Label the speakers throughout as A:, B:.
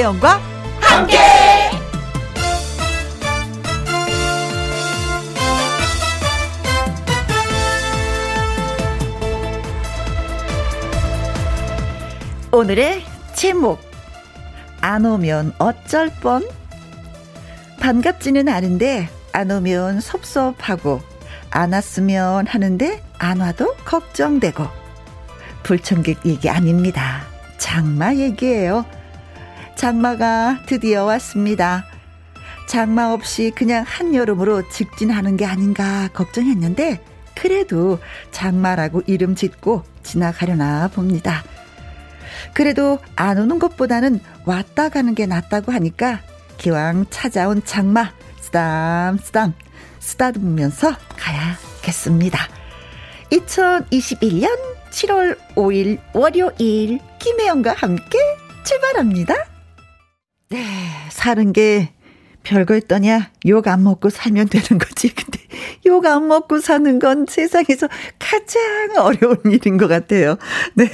A: 김혜영과 함께. 오늘의 제목 안 오면 어쩔 뻔 반갑지는 않은데 안 오면 섭섭하고 안 왔으면 하는데 안 와도 걱정되고 불청객 얘기 아닙니다. 장마 얘기예요. 장마가 드디어 왔습니다. 장마 없이 그냥 한여름으로 직진하는 게 아닌가 걱정했는데 그래도 장마라고 이름 짓고 지나가려나 봅니다. 그래도 안 오는 것보다는 왔다 가는 게 낫다고 하니까 기왕 찾아온 장마 쓰담 쓰담 쓰다듬으면서 가야겠습니다. 2021년 7월 5일 월요일 김혜영과 함께 출발합니다. 네, 사는 게 별거 있더냐? 욕 안 먹고 살면 되는 거지. 근데 욕 안 먹고 사는 건 세상에서 가장 어려운 일인 것 같아요. 네.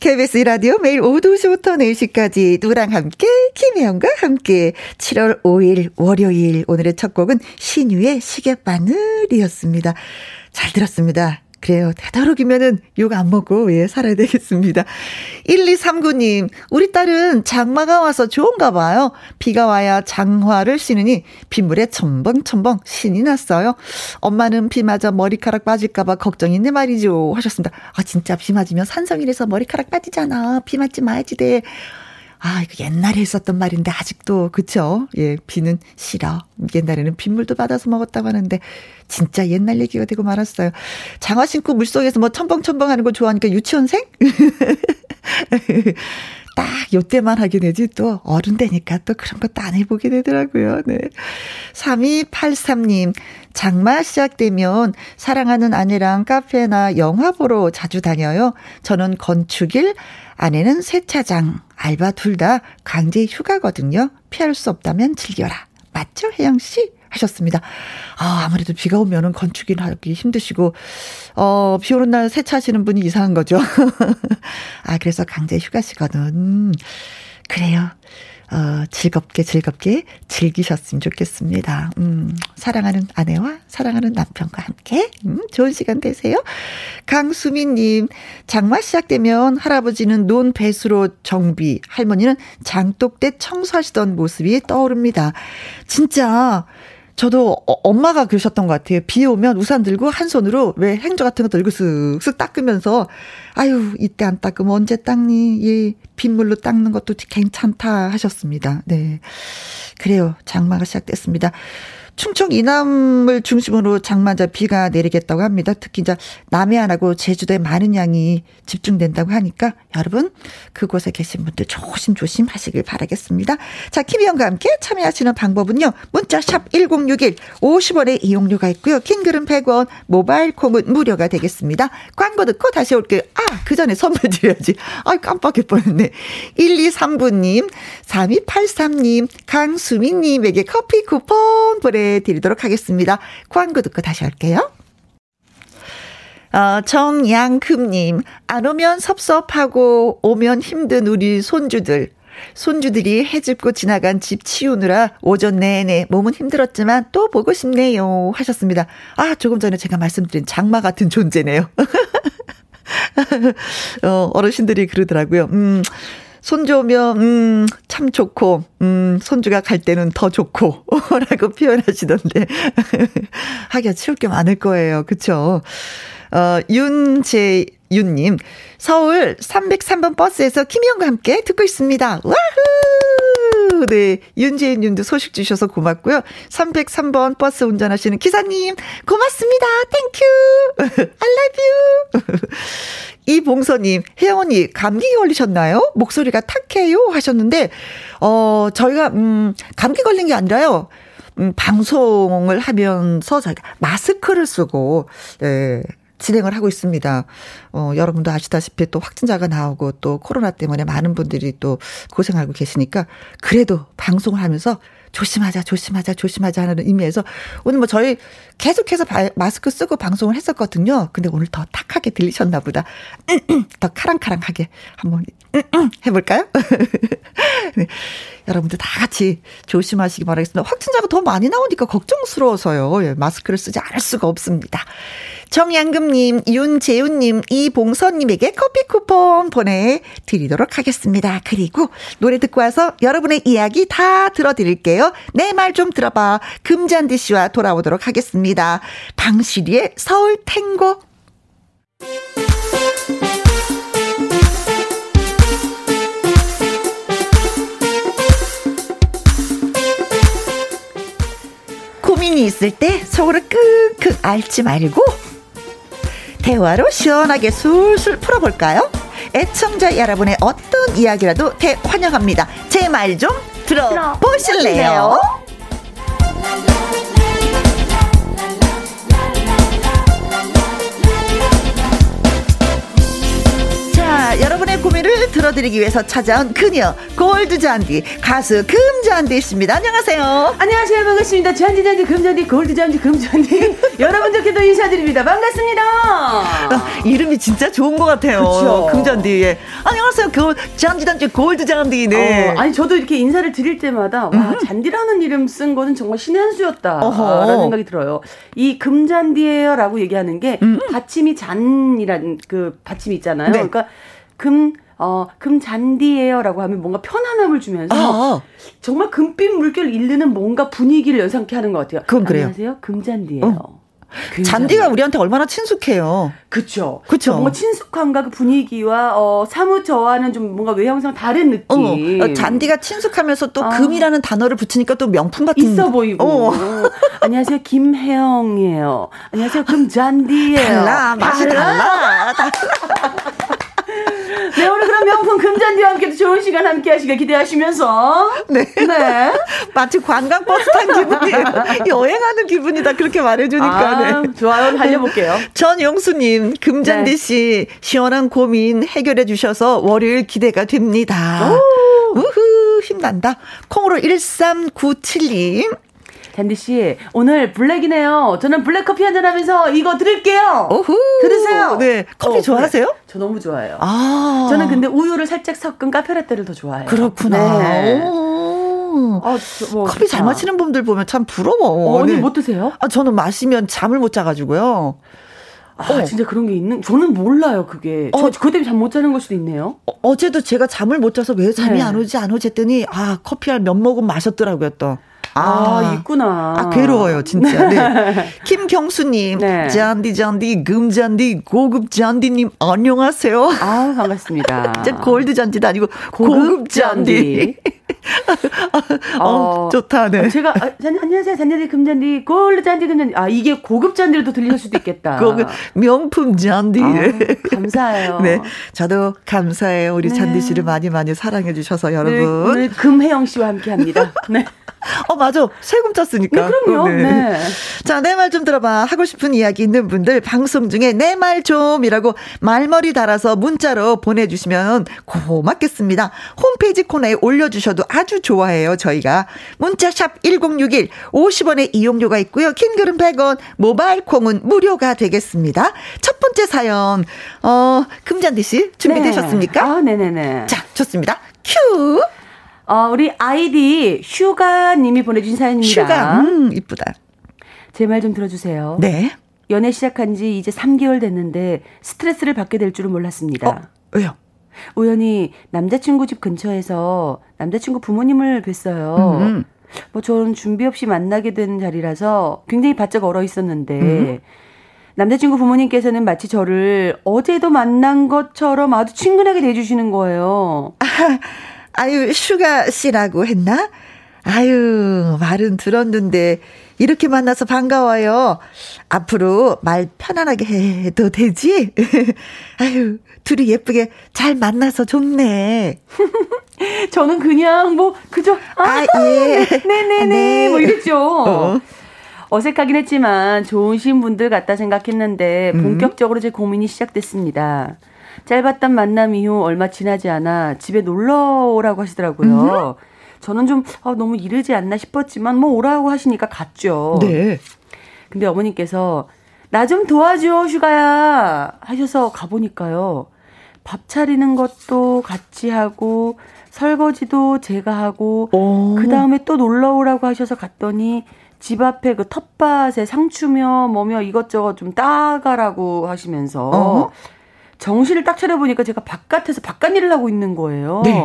A: KBS 라디오 매일 오후 2시부터 4시까지 누구랑 함께, 김혜영과 함께 7월 5일 월요일 오늘의 첫 곡은 신유의 시계바늘이었습니다. 잘 들었습니다. 그래요. 되도록이면은 욕 안 먹고, 예, 살아야 되겠습니다. 1239님, 우리 딸은 장마가 와서 좋은가 봐요. 비가 와야 장화를 신으니 빗물에 첨벙첨벙 신이 났어요. 엄마는 비 맞아 머리카락 빠질까봐 걱정이네 말이죠. 하셨습니다. 아, 진짜 비 맞으면 산성이라서 머리카락 빠지잖아. 비 맞지 말지 돼. 아, 이거 옛날에 했었던 말인데 아직도 그쵸? 예, 비는 싫어. 옛날에는 빗물도 받아서 먹었다고 하는데 진짜 옛날 얘기가 되고 말았어요. 장화 신고 물속에서 뭐 첨벙첨벙 하는 거 좋아하니까 유치원생? 딱 요때만 하게 되지 또 어른 되니까 또 그런 것도 안 해보게 되더라고요. 네. 3283님, 장마 시작되면 사랑하는 아내랑 카페나 영화 보러 자주 다녀요. 저는 건축일, 아내는 세차장, 알바 둘 다 강제 휴가거든요. 피할 수 없다면 즐겨라. 맞죠, 혜영 씨? 하셨습니다. 아, 아무래도 비가 오면은 건축이나 하기 힘드시고, 어, 비 오는 날 세차하시는 분이 이상한 거죠. 아, 그래서 강제 휴가시거든. 그래요. 어, 즐겁게 즐겁게 즐기셨으면 좋겠습니다. 음, 사랑하는 아내와 사랑하는 남편과 함께, 음, 좋은 시간 되세요. 강수민님, 장마 시작되면 할아버지는 논 배수로 정비, 할머니는 장독대 청소하시던 모습이 떠오릅니다. 진짜, 저도 어, 엄마가 그러셨던 것 같아요. 비 오면 우산 들고 한 손으로 왜 행주 같은 거 들고 쓱쓱 닦으면서 아유 이때 안 닦으면 언제 닦니? 예 빗물로 닦는 것도 괜찮다 하셨습니다. 네 그래요 장마가 시작됐습니다. 충청 이남을 중심으로 장마자 비가 내리겠다고 합니다. 특히 이제 남해안하고 제주도에 많은 양이 집중된다고 하니까 여러분 그곳에 계신 분들 조심조심 하시길 바라겠습니다. 자, 김희영과 함께 참여하시는 방법은요. 문자 샵 1061, 50원의 이용료가 있고요. 킹글은 100원, 모바일 콩은 무료가 되겠습니다. 광고 듣고 다시 올게요. 아, 그 전에 선물 드려야지. 아, 깜빡할 뻔했네. 1239님, 3283님, 강수민님에게 커피 쿠폰 보내 보내드리도록 하겠습니다. 광고 듣고 다시 올게요. 어, 정양금님, 안 오면 섭섭하고 오면 힘든 우리 손주들. 손주들이 해집고 지나간 집 치우느라 오전 내내 몸은 힘들었지만 또 보고 싶네요. 하셨습니다. 아, 조금 전에 제가 말씀드린 장마 같은 존재네요. 어, 어르신들이 그러더라고요. 음, 손주 오면, 음, 참 좋고, 음, 손주가 갈 때는 더 좋고, 라고 표현하시던데. 하기가 치울 게 많을 거예요. 그쵸? 어, 윤재 윤님, 서울 303번 버스에서 김혜영과 함께 듣고 있습니다. 와후! 네. 윤재인 님도 소식 주셔서 고맙고요. 303번 버스 운전하시는 기사님, 고맙습니다. Thank you! I love you! 이봉서님, 혜원이 감기 걸리셨나요? 목소리가 탁해요? 하셨는데, 어, 저희가, 음, 감기 걸린 게 아니라요. 음, 방송을 하면서 저희가 마스크를 쓰고, 네, 진행을 하고 있습니다. 어, 여러분도 아시다시피 또 확진자가 나오고 또 코로나 때문에 많은 분들이 또 고생하고 계시니까 그래도 방송을 하면서 조심하자, 조심하자, 조심하자 하는 의미에서 오늘 뭐 저희 계속해서 바, 마스크 쓰고 방송을 했었거든요. 근데 오늘 더 탁하게 들리셨나 보다. 더 카랑카랑하게 한번 해볼까요? 네. 여러분들 다 같이 조심하시기 바라겠습니다. 확진자가 더 많이 나오니까 걱정스러워서요. 예, 마스크를 쓰지 않을 수가 없습니다. 정양금님, 윤재훈님, 이봉선님에게 커피 쿠폰 보내드리도록 하겠습니다. 그리고 노래 듣고 와서 여러분의 이야기 다 들어드릴게요. 내 말 좀 들어봐. 금잔디 씨와 돌아오도록 하겠습니다. 방시리의 서울 탱고. 고민이 있을 때 속으로 끙끙 앓지 말고 대화로 시원하게 술술 풀어볼까요? 애청자 여러분의 어떤 이야기라도 대환영합니다. 제 말 좀 들어보실래요? 자, 여러분의 고민을 들어드리기 위해서 찾아온 그녀 골드 잔디 가수 금 잔디 씨입니다. 안녕하세요.
B: 안녕하세요. 반갑습니다. 잔디 잔디 금 잔디 골드 잔디 금 잔디 여러분들께도 인사드립니다. 반갑습니다.
A: 아, 이름이 진짜 좋은 것 같아요.
B: 그쵸?
A: 금 잔디. 예. 안녕하세요. 그 잔디 잔디 골드 잔디. 네.
B: 어, 아니 저도 이렇게 인사를 드릴 때마다 와 잔디라는 이름 쓴 거는 정말 신의 한 수였다라는. 생각이 들어요. 이 금잔디예요라고 얘기하는 게 받침이 잔이라는 그 받침이 있잖아요.
A: 네.
B: 그러니까 금 어, 금잔디예요 라고 하면 뭔가 편안함을 주면서
A: 아,
B: 정말 금빛 물결 일르는 뭔가 분위기를 연상케 하는 것 같아요.
A: 그건 그래요.
B: 안녕하세요. 금잔디예요. 금잔디.
A: 잔디가 우리한테 얼마나 친숙해요.
B: 그쵸.
A: 그쵸.
B: 뭔가 친숙함과 그 분위기와, 어, 사뭇 저와는 좀 뭔가 외형상 다른
A: 어,
B: 느낌.
A: 어, 잔디가 친숙하면서 또
B: 아.
A: 금이라는 단어를 붙이니까 또 명품 같은
B: 있어 보이고.
A: 어.
B: 안녕하세요. 김혜영이에요. 안녕하세요. 금잔디예요.
A: 달라 맛이 달라. 달라.
B: 네, 오늘 그럼 명품 금잔디와 함께 좋은 시간 함께 하시길 기대하시면서.
A: 네.
B: 네.
A: 마치 관광버스 탄 기분이에요. 여행하는 기분이다 그렇게 말해주니까.
B: 아,
A: 네.
B: 좋아요. 달려볼게요.
A: 전용수님, 금잔디
B: 네.
A: 씨, 시원한 고민 해결해 주셔서 월요일 기대가 됩니다. 우후, 힘난다. 콩으로 1397님.
B: 잔디 씨, 오늘 블랙이네요. 저는 블랙 커피 한잔 하면서 이거 드릴게요.
A: 오후.
B: 들으세요.
A: 네. 커피
B: 어,
A: 좋아하세요?
B: 그래. 저 너무 좋아해요.
A: 아.
B: 저는 근데 우유를 살짝 섞은 카페라떼를 더 좋아해요.
A: 그렇구나.
B: 네.
A: 오.
B: 아, 저, 뭐,
A: 커피 잘
B: 좋다.
A: 마시는 분들 보면 참 부러워.
B: 어, 언니
A: 네.
B: 못 드세요?
A: 아, 저는 마시면 잠을 못 자가지고요.
B: 아,
A: 어.
B: 진짜 그런 게 있는, 저는 몰라요, 그게. 저,
A: 어.
B: 그것 때문에 잠못 자는 걸 수도 있네요.
A: 어, 어제도 제가 잠을 못 자서 왜 잠이
B: 네.
A: 안 오지 안 오지 했더니 아 커피 한 몇 모금 마셨더라고요 또.
B: 아, 있구나.
A: 아, 괴로워요, 진짜. 네. 김경수님,
B: 네.
A: 잔디, 잔디, 금잔디, 고급 잔디님, 안녕하세요.
B: 아, 반갑습니다.
A: 골드 잔디도 아니고 고급, 잔디. 어, 좋다, 네.
B: 제가, 아, 잔, 안녕하세요, 잔디, 금잔디, 골드 잔디, 금잔디. 아, 이게 고급 잔디로도 들릴 수도 있겠다.
A: 고급 명품 잔디.
B: 아, 감사해요.
A: 네. 저도 감사해요. 우리
B: 네.
A: 잔디 씨를 많이 많이 사랑해 주셔서
B: 네,
A: 여러분.
B: 오늘 금혜영 씨와 함께 합니다. 네.
A: 어, 맞아. 세금 쪘으니까.
B: 네, 그럼요.
A: 어,
B: 네.
A: 자, 내 말 좀 들어봐. 하고 싶은 이야기 있는 분들 방송 중에 내 말 좀이라고 말머리 달아서 문자로 보내주시면 고맙겠습니다. 홈페이지 코너에 올려주셔도 아주 좋아해요. 저희가 문자샵 1061 50원의 이용료가 있고요. 킹글은 100원, 모바일 콩은 무료가 되겠습니다. 첫 번째 사연, 어, 금잔디 씨 준비되셨습니까?
B: 네. 아, 네네네.
A: 자, 좋습니다. 큐!
B: 어, 우리 아이디 슈가님이 보내주신 사연입니다.
A: 슈가, 음, 이쁘다.
B: 제 말 좀 들어주세요.
A: 네.
B: 연애 시작한 지 이제 3개월 됐는데 스트레스를 받게 될 줄은 몰랐습니다.
A: 어, 왜요?
B: 우연히 남자친구 집 근처에서 남자친구 부모님을 뵀어요.
A: 음.
B: 뭐 저는 준비 없이 만나게 된 자리라서 굉장히 바짝 얼어 있었는데
A: 음.
B: 남자친구 부모님께서는 마치 저를 어제도 만난 것처럼 아주 친근하게 대해주시는 거예요.
A: 아유, 슈가 씨라고 했나? 아유, 말은 들었는데, 이렇게 만나서 반가워요. 앞으로 말 편안하게 해도 되지? 아유, 둘이 예쁘게 잘 만나서 좋네.
B: 저는 그냥 뭐 그저 아,
A: 아, 예.
B: 네네네
A: 네.
B: 뭐 이랬죠.
A: 어.
B: 어색하긴 했지만 좋으신 분들 같다 생각했는데
A: 음.
B: 본격적으로 제 고민이 시작됐습니다. 짧았던 만남 이후 얼마 지나지 않아 집에 놀러 오라고 하시더라고요.
A: 음.
B: 저는 좀 아, 너무 이르지 않나 싶었지만 뭐 오라고 하시니까 갔죠.
A: 네.
B: 근데 어머님께서 나 좀 도와줘 슈가야 하셔서 가보니까요 밥 차리는 것도 같이 하고 설거지도 제가 하고 그 다음에 또 놀러 오라고 하셔서 갔더니 집 앞에 그 텃밭에 상추며 뭐며 이것저것 좀 따가라고 하시면서 어? 정신을 딱 차려보니까 제가 바깥에서 바깥 일을 하고 있는 거예요. 네.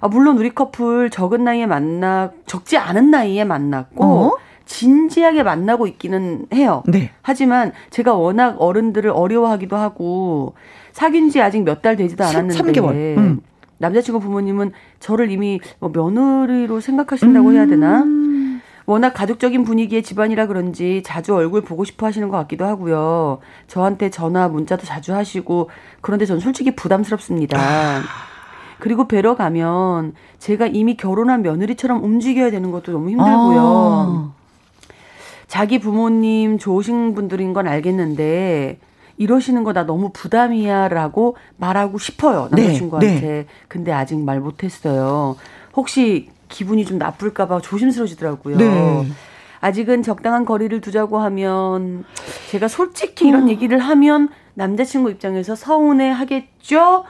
B: 아, 물론 우리 커플 적은 나이에 만나 적지 않은 나이에 만났고 어? 진지하게 만나고 있기는 해요. 네. 하지만 제가 워낙 어른들을 어려워하기도 하고 사귄 지 아직 몇 달 되지도 않았는데 3개월. 음. 남자친구 부모님은 저를 이미 뭐 며느리로 생각하신다고 음. 해야 되나? 워낙 가족적인 분위기의 집안이라 그런지 자주 얼굴 보고 싶어 하시는 것 같기도 하고요. 저한테 전화, 문자도 자주 하시고 그런데 전 솔직히 부담스럽습니다. 아. 그리고 뵈러 가면 제가 이미 결혼한 며느리처럼 움직여야 되는 것도 너무 힘들고요. 아. 자기 부모님 좋으신 분들인 건 알겠는데 이러시는 거 나 너무 부담이야라고 말하고 싶어요 네, 남자친구한테. 네, 네. 근데 아직 말 못했어요. 혹시 기분이 좀 나쁠까봐 조심스러워지더라고요. 네. 아직은 적당한 거리를 두자고 하면 제가 솔직히 이런 어. 얘기를 하면 남자친구 입장에서 서운해 하겠죠?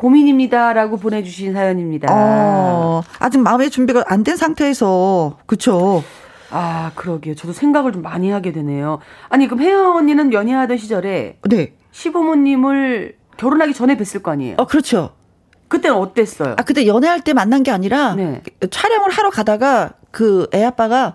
B: 고민입니다라고 보내주신 사연입니다. 어,
A: 아직 마음의 준비가 안 된 상태에서 그쵸?
B: 아, 그러게요. 저도 생각을 좀 많이 하게 되네요. 아니, 그럼 혜영 언니는 연애하던 시절에 네. 시부모님을 결혼하기 전에 뵀을 거 아니에요?
A: 어, 그렇죠.
B: 그때는 어땠어요?
A: 아, 그때 연애할 때 만난 게 아니라 네. 촬영을 하러 가다가 그 애 아빠가 어,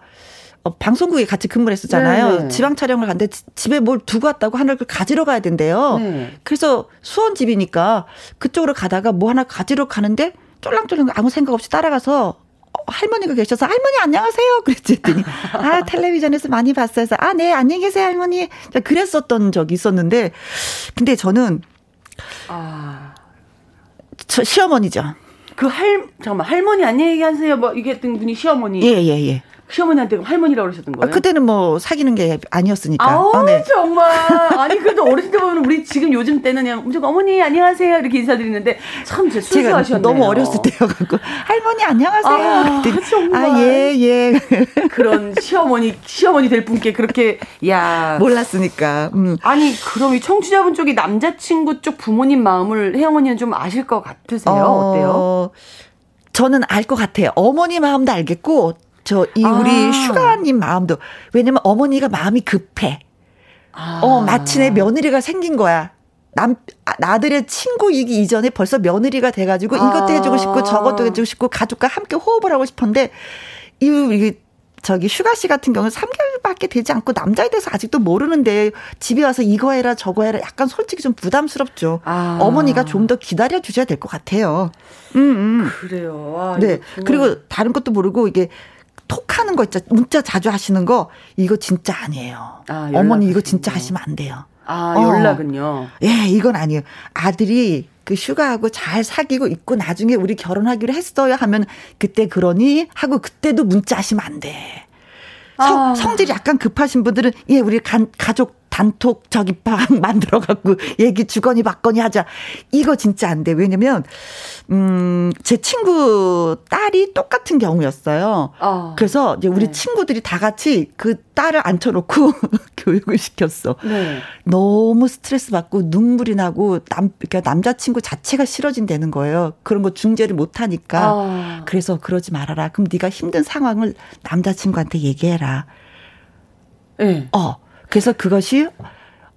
A: 방송국에 같이 근무를 했었잖아요. 네, 네. 지방 촬영을 갔는데 집에 뭘 두고 왔다고 하나를 가지러 가야 된대요. 네. 그래서 수원 집이니까 그쪽으로 가다가 뭐 하나 가지러 가는데 쫄랑쫄랑 아무 생각 없이 따라가서 할머니가 계셔서 할머니 안녕하세요. 그랬더니 아 텔레비전에서 많이 봤어요. 아네 안녕히 계세요 할머니. 그랬었던 적이 있었는데 근데 저는 아. 저 시어머니죠.
B: 그 할 잠깐만 할머니 안녕히 계세요. 뭐 이게 했던 분이 시어머니.
A: 예 예 예, 예.
B: 시어머니한테 할머니라고 그러셨던 거예요?
A: 아, 그때는 뭐 사귀는 게 아니었으니까.
B: 아, 어, 네. 정말. 아니 그래도 어렸을 때 보면 우리 지금 요즘 때는 그냥 엄청 어머니 안녕하세요 이렇게 인사드리는데 참 진짜 순수하셨네요.
A: 너무 어렸을 때여갖고 할머니 안녕하세요. 아, 정말. 아, 예, 예.
B: 그런 시어머니 시어머니 될 분께 그렇게 야
A: 몰랐으니까. 음.
B: 아니 그럼 이 청취자분 쪽이 남자친구 쪽 부모님 마음을 혜영 언니는 좀 아실 것 같으세요? 어... 어때요?
A: 저는 알 것 같아요. 어머니 마음도 알겠고 저 이 우리 아. 슈가님 마음도 왜냐면 어머니가 마음이 급해. 아. 어 마치 내 며느리가 생긴 거야. 남 나들의 친구이기 이전에 벌써 며느리가 돼가지고 아. 이것도 해주고 싶고 저것도 해주고 싶고 가족과 함께 호흡을 하고 싶은데 이 이게 저기 슈가 씨 같은 경우는 3개월밖에 되지 않고 남자에 대해서 아직도 모르는데 집에 와서 이거 해라 저거 해라 약간 솔직히 좀 부담스럽죠. 아. 어머니가 좀 더 기다려 주셔야 될 것 같아요.
B: 음, 음. 그래요. 와,
A: 네. 그리고 다른 것도 모르고 이게 톡 하는 거 있죠. 문자 자주 하시는 거 이거 진짜 아니에요. 아, 어머니 이거 진짜 하시면 안 돼요.
B: 아 연락은요? 어.
A: 예, 이건 아니에요. 아들이 그 슈가하고 잘 사귀고 있고 나중에 우리 결혼하기로 했어요 하면 그때 그러니 하고 그때도 문자 하시면 안 돼. 성, 아. 성질이 약간 급하신 분들은 예 우리 간, 가족 단톡 저기 방 만들어 갖고 얘기 주거니 받거니 하자. 이거 진짜 안 돼. 왜냐면 음, 제 친구 딸이 똑같은 경우였어요. 어. 그래서 이제 우리 네. 친구들이 다 같이 그 딸을 앉혀놓고 교육을 시켰어. 네. 너무 스트레스 받고 눈물이 나고 남, 그러니까 남자친구 자체가 싫어진다는 거예요. 그런 거 중재를 못 하니까. 어. 그래서 그러지 말아라. 그럼 네가 힘든 상황을 남자친구한테 얘기해라. 네. 어. 그래서 그것이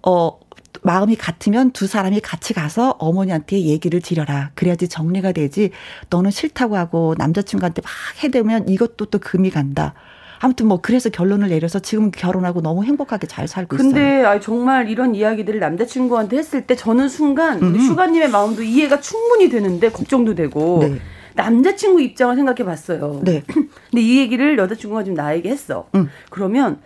A: 어 마음이 같으면 두 사람이 같이 가서 어머니한테 얘기를 드려라. 그래야지 정리가 되지. 너는 싫다고 하고 남자친구한테 막 해대면 이것도 또 금이 간다. 아무튼 뭐 그래서 결론을 내려서 지금 결혼하고 너무 행복하게 잘 살고
B: 근데
A: 있어요.
B: 근데 정말 이런 이야기들을 남자친구한테 했을 때 저는 순간 음. 슈가님의 마음도 이해가 충분히 되는데 걱정도 되고 네. 남자친구 입장을 생각해 봤어요. 네. 근데 이 얘기를 여자친구가 지금 나에게 했어. 음. 그러면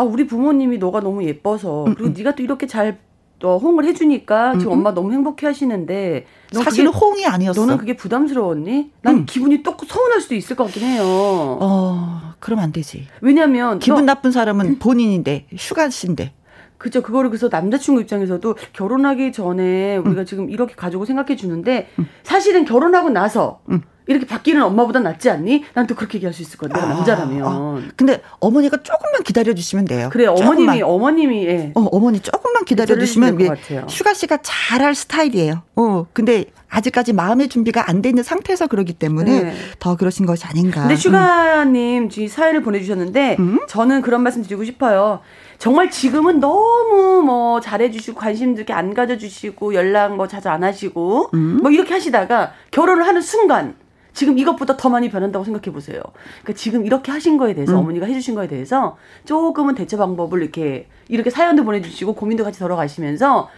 B: 아 우리 부모님이 너가 너무 예뻐서 음, 그리고 음. 네가 또 이렇게 잘 어, 홍을 해주니까 지금 음, 음. 엄마 너무 행복해 하시는데
A: 사실은 그게, 홍이 아니었어.
B: 너는 그게 부담스러웠니? 난 음. 기분이 또 서운할 수도 있을 것 같긴 해요.
A: 어, 그럼 안 되지.
B: 왜냐면
A: 기분 너, 나쁜 사람은 본인인데 씨인데.
B: 그죠. 그거를 그래서 남자친구 입장에서도 결혼하기 전에 우리가 음. 지금 이렇게 가지고 생각해 주는데 음. 사실은 결혼하고 나서 이렇게 바뀌는 엄마보다 낫지 않니? 난 또 그렇게 얘기할 수 있을 거야. 내가 아, 남자라면. 아,
A: 근데 어머니가 조금만 기다려 주시면 돼요.
B: 그래, 어머님이 어머님이 예.
A: 어, 어머니 조금만 기다려 주시면 슈가 씨가 잘할 스타일이에요. 어, 근데 아직까지 마음의 준비가 안 돼 있는 상태에서 그러기 때문에 네. 더 그러신 것이 아닌가.
B: 근데 슈가님 음. 사연을 보내주셨는데 음? 저는 그런 말씀 드리고 싶어요. 정말 지금은 너무 뭐 잘해주시고 관심도 이렇게 안 가져주시고 연락 뭐 자주 안 하시고 음? 뭐 이렇게 하시다가 결혼을 하는 순간 지금 이것보다 더 많이 변한다고 생각해 보세요. 그러니까 지금 이렇게 하신 거에 대해서 음. 어머니가 해주신 거에 대해서 조금은 대처 방법을 이렇게 이렇게 사연도 보내주시고 고민도 같이 덜어가시면서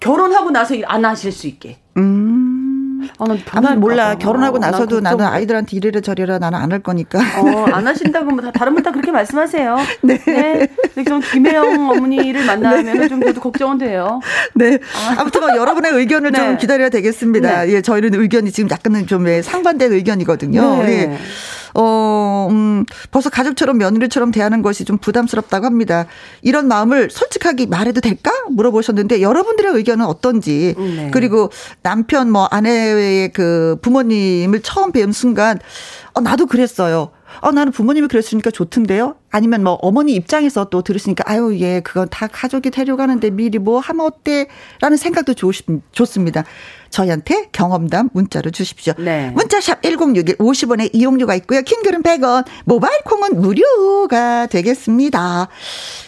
B: 결혼하고 나서 일 안 하실 수 있게. 음.
A: 아, 난 아무 몰라. 결혼하고 나서도 나는 아이들한테 이래라 저래라 나는 안 할 거니까.
B: 어, 안 하신다고 뭐 다, 다른 분 다 그렇게 말씀하세요. 네. 네. 좀 김혜영 어머니를 만나면 네. 좀 저도 걱정은 돼요.
A: 네. 아. 무튼 뭐 여러분의 의견을 네. 좀 기다려야 되겠습니다. 네. 예, 저희는 의견이 지금 약간은 좀 상반된 의견이거든요. 네. 예. 어, 음, 벌써 가족처럼 며느리처럼 대하는 것이 좀 부담스럽다고 합니다. 이런 마음을 솔직하게 말해도 될까? 물어보셨는데 여러분들의 의견은 어떤지 음, 네. 그리고 남편 뭐 아내의 그 부모님을 처음 뵈은 순간 어, 나도 그랬어요. 어, 나는 부모님이 그랬으니까 좋던데요? 아니면 뭐 어머니 입장에서 또 들으시니까 아유, 예, 그건 다 가족이 데려가는데 미리 뭐 하면 어때? 라는 생각도 좋으십, 좋습니다. 저희한테 경험담 문자로 주십시오. 네. 문자샵 1061 50원의 이용료가 있고요. 킹글은 100원, 모바일 콩은 무료가 되겠습니다.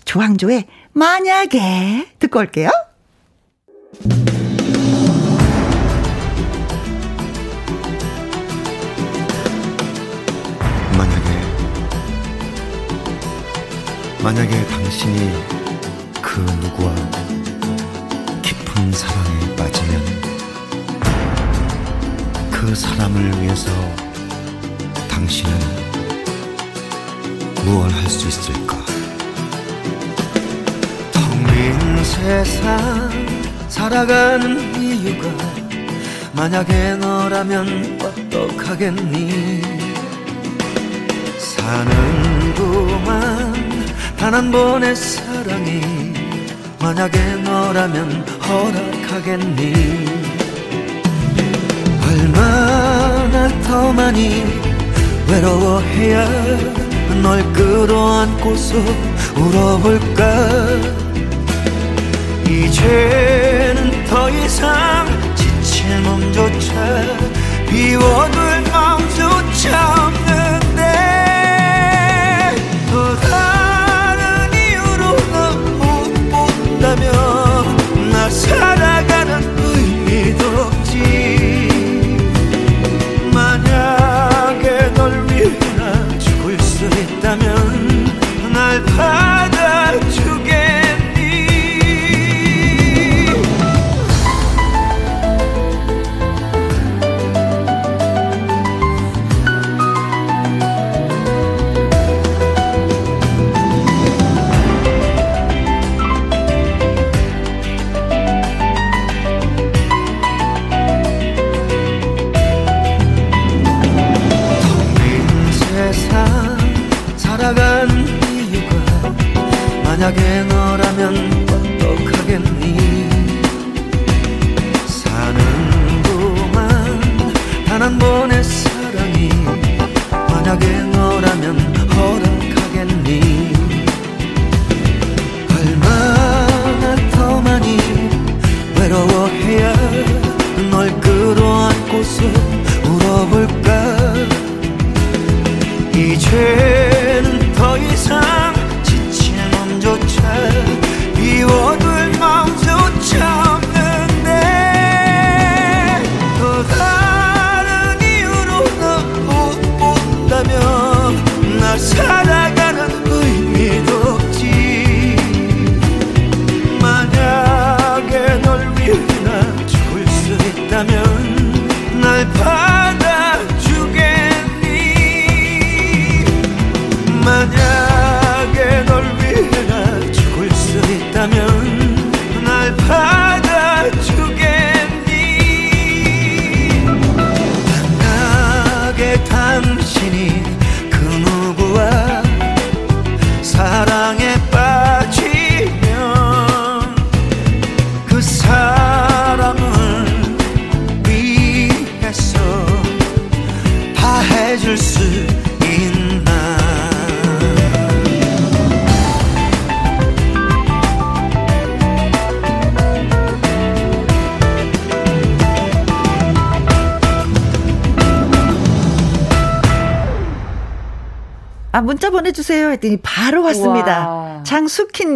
A: 조항조의 만약에 듣고 올게요.
C: 만약에 당신이 그 누구와 깊은 사랑에 빠지면 그 사람을 위해서 당신은 무얼 할수 있을까? 텅 빈 세상 살아가는 이유가 만약에 너라면 어떡하겠니? 사는 단 한 번의 사랑이 만약에 너라면 허락하겠니? 얼마나 더 많이 외로워해야 널 끌어안고서 울어볼까? 이제는 더 이상 지칠 몸조차 비워둘 마음조차 없는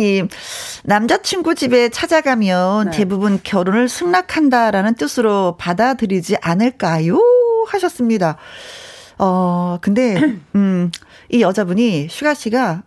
A: 님, 남자친구 집에 찾아가면 네. 대부분 결혼을 승낙한다라는 뜻으로 받아들이지 않을까요? 하셨습니다. 어, 근데, 음, 이 여자분이, 슈가 씨가,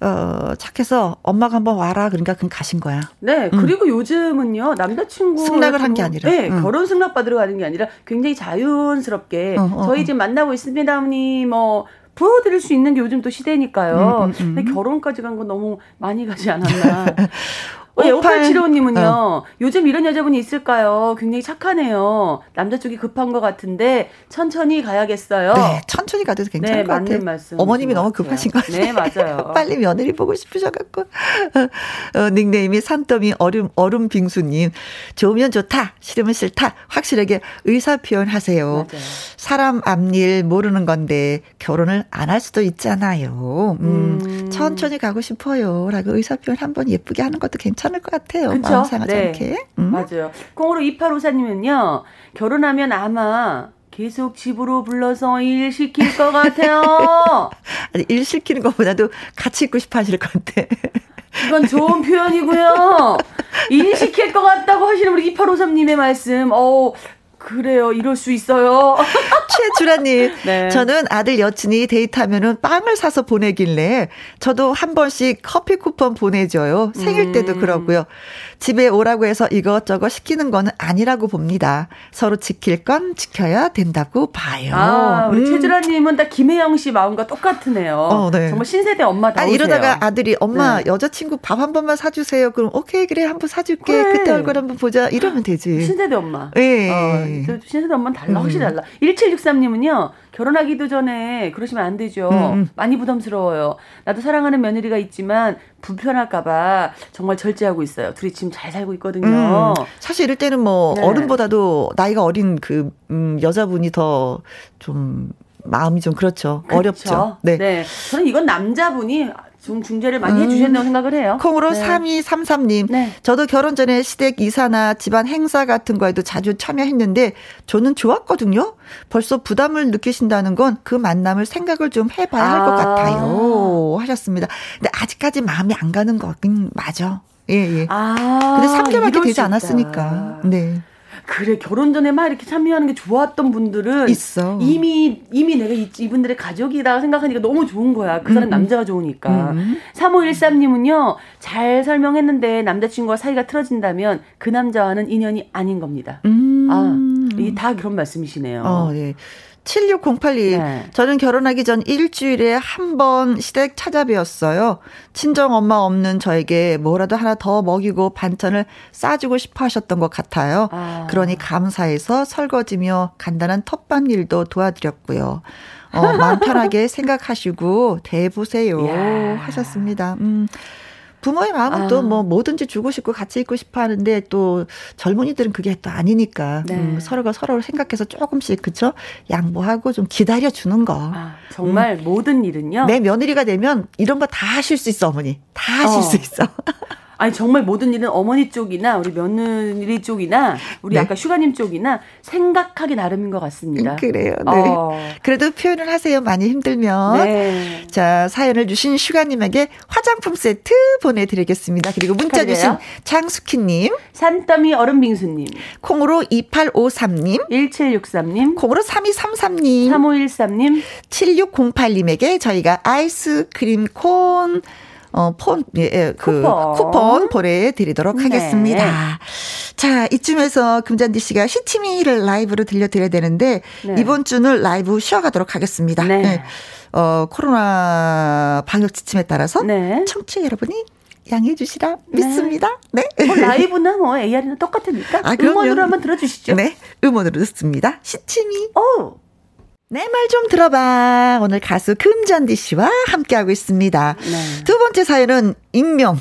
A: 어, 착해서 엄마가 한번 와라. 그러니까 그냥 가신 거야.
B: 네. 음. 그리고 요즘은요, 남자친구.
A: 승낙을 한 게 아니라.
B: 네. 음. 결혼 승낙 받으러 가는 게 아니라 굉장히 자연스럽게 어, 어, 저희 어. 지금 만나고 있습니다. 어머니, 뭐, 보여드릴 수 있는 게 요즘 또 시대니까요. 음, 음, 음. 근데 결혼까지 간 건 너무 많이 가지 않았나. 어, 5875님은요, 어. 요즘 이런 여자분이 있을까요? 굉장히 착하네요. 남자 쪽이 급한 것 같은데, 천천히 가야겠어요.
A: 네, 천천히 가도 괜찮을 네, 것 같아요. 말씀. 어머님이 너무 급하신 것 같아요.
B: 네, 맞아요.
A: 빨리 며느리 보고 싶으셔갖고. 어, 닉네임이 산더미 얼음, 얼음 빙수님. 좋으면 좋다, 싫으면 싫다, 확실하게 의사 표현하세요. 맞아요. 사람 앞일 모르는 건데, 결혼을 안 할 수도 있잖아요. 음, 음. 천천히 가고 싶어요. 라고 의사 표현 한 번 예쁘게 하는 것도 괜찮아요. 괜찮을 것 같아요. 그쵸? 상하지 네. 않게.
B: 음. 맞아요. 콩으로 2854님은요. 결혼하면 아마 계속 집으로 불러서 일 시킬 것 같아요.
A: 아니, 일 시키는 것보다도 같이 있고 싶어 하실 것 같아.
B: 이건 좋은 표현이고요. 일 시킬 것 같다고 하시는 우리 2853님의 말씀. 어 그래요. 이럴 수 있어요.
A: 최주라님, 네. 저는 아들 여친이 데이트하면은 빵을 사서 보내길래 저도 한 번씩 커피 쿠폰 보내줘요. 생일 때도 음. 그러고요. 집에 오라고 해서 이것저것 시키는 거는 아니라고 봅니다. 서로 지킬 건 지켜야 된다고 봐요.
B: 아, 우리 음. 최주라님은 딱 김혜영 씨 마음과 똑같으네요. 어, 네. 정말 신세대 엄마다.
A: 아니, 이러다가 아들이 엄마 네. 여자친구 밥 한 번만 사주세요. 그럼 오케이 그래 한 번 사줄게. 그래. 그때 얼굴 한 번 보자. 이러면 되지.
B: 신세대 엄마. 예. 어, 신세대 엄마는 달라 확실히 달라. 1763님은요. 결혼하기도 전에 그러시면 안 되죠. 음, 음. 많이 부담스러워요. 나도 사랑하는 며느리가 있지만 불편할까봐 정말 절제하고 있어요. 둘이 지금 잘 살고 있거든요. 음.
A: 사실 이럴 때는 뭐 네. 어른보다도 나이가 어린 그 음, 여자분이 더 좀 마음이 좀 그렇죠. 그렇죠. 어렵죠.
B: 네. 네. 저는 이건 남자분이 중, 중재를 많이 음. 해주셨다고 생각을 해요.
A: 콩으로 네. 3233님. 네. 저도 결혼 전에 시댁 이사나 집안 행사 같은 거에도 자주 참여했는데 저는 좋았거든요. 벌써 부담을 느끼신다는 건 그 만남을 생각을 좀 해봐야 아. 할것 같아요. 하셨습니다. 근데 아직까지 마음이 안 가는 거긴 맞아. 예, 예. 아. 근데 3개월밖에 되지 않았으니까. 네.
B: 그래 결혼 전에 막 이렇게 참여하는 게 좋았던 분들은
A: 있어.
B: 이미 이미 내가 이, 이분들의 가족이다 생각하니까 너무 좋은 거야. 그 사람 음. 남자가 좋으니까. 음. 3513님은요. 잘 설명했는데 남자친구와 사이가 틀어진다면 그 남자와는 인연이 아닌 겁니다. 음. 아, 이 다 그런 말씀이시네요.
A: 어, 예. 7608님, 네. 저는 결혼하기 전 일주일에 한 번 시댁 찾아뵈었어요. 친정 엄마 없는 저에게 뭐라도 하나 더 먹이고 반찬을 싸주고 싶어 하셨던 것 같아요. 아. 그러니 감사해서 설거지며 간단한 텃밭 일도 도와드렸고요. 어, 마음 편하게 생각하시고 대보세요. 하셨습니다. 음. 부모의 마음은 아. 또뭐 뭐든지 주고 싶고 같이 있고 싶어 하는데 또 젊은이들은 그게 또 아니니까 네. 음, 서로가 서로를 생각해서 조금씩 그쵸 양보하고 좀 기다려 주는 거. 아,
B: 정말 음. 모든 일은요.
A: 내 며느리가 되면 이런 거 다 하실 수 있어 어머니 다 하실 어. 수 있어.
B: 아니 정말 모든 일은 어머니 쪽이나 우리 며느리 쪽이나 우리 네. 아까 슈가님 쪽이나 생각하기 나름인 것 같습니다.
A: 그래요. 네. 어. 그래도 표현을 하세요. 많이 힘들면. 네. 자 사연을 주신 슈가님에게 화장품 세트 보내드리겠습니다. 그리고 문자. 주신 장숙희님,
B: 산더미 얼음빙수님,
A: 콩으로 2853님,
B: 1763님,
A: 콩으로 3233님,
B: 3513님,
A: 7608님에게 저희가 아이스크림 콘 어, 폰, 예, 예, 그, 쿠폰, 쿠폰 보내드리도록 네. 하겠습니다. 자, 이쯤에서 금잔디 씨가 시치미를 라이브로 들려드려야 되는데, 네. 이번 주는 라이브 쉬어가도록 하겠습니다. 네. 네. 어, 코로나 방역 지침에 따라서 네. 청취 여러분이 양해해 주시라 네. 믿습니다. 네.
B: 뭐 라이브나 뭐 AR이나 똑같으니까 아, 음원으로 한번 들어주시죠.
A: 네. 음원으로 듣습니다. 시치미. 오. 내 말 좀 들어봐. 오늘 가수 금잔디 씨와 함께하고 있습니다. 네. 두 번째 사연은 익명.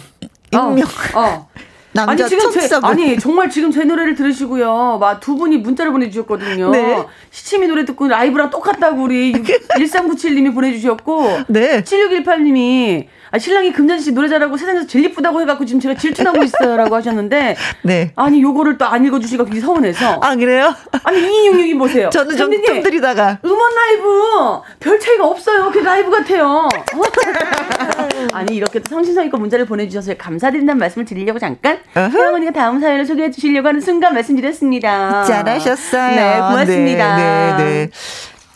A: 익명. 어, 어. 남자 아니, 지금 제,
B: 아니 정말 지금 제 노래를 들으시고요. 막 두 분이 문자를 보내주셨거든요. 네. 시치미 노래 듣고 라이브랑 똑같다고 우리 1397님이 보내주셨고 네. 7618님이 아, 신랑이 금잔 씨 노래 잘하고 세상에서 제일 이쁘다고 해갖고 지금 제가 질투나고 있어요라고 하셨는데 네. 아니 요거를 또 안 읽어주시고 굉장히 서운해서
A: 아 그래요?
B: 아니 2266이 보세요.
A: 저는 좀 뜸들이다가
B: 음원 라이브 별 차이가 없어요. 그 라이브 같아요. 아니 이렇게 또 성신성의껏 문자를 보내주셔서 감사드린다는 말씀을 드리려고 잠깐 혜영언니가 다음 사연을 소개해 주시려고 하는 순간 말씀드렸습니다.
A: 잘하셨어요.
B: 네 고맙습니다. 네, 네, 네.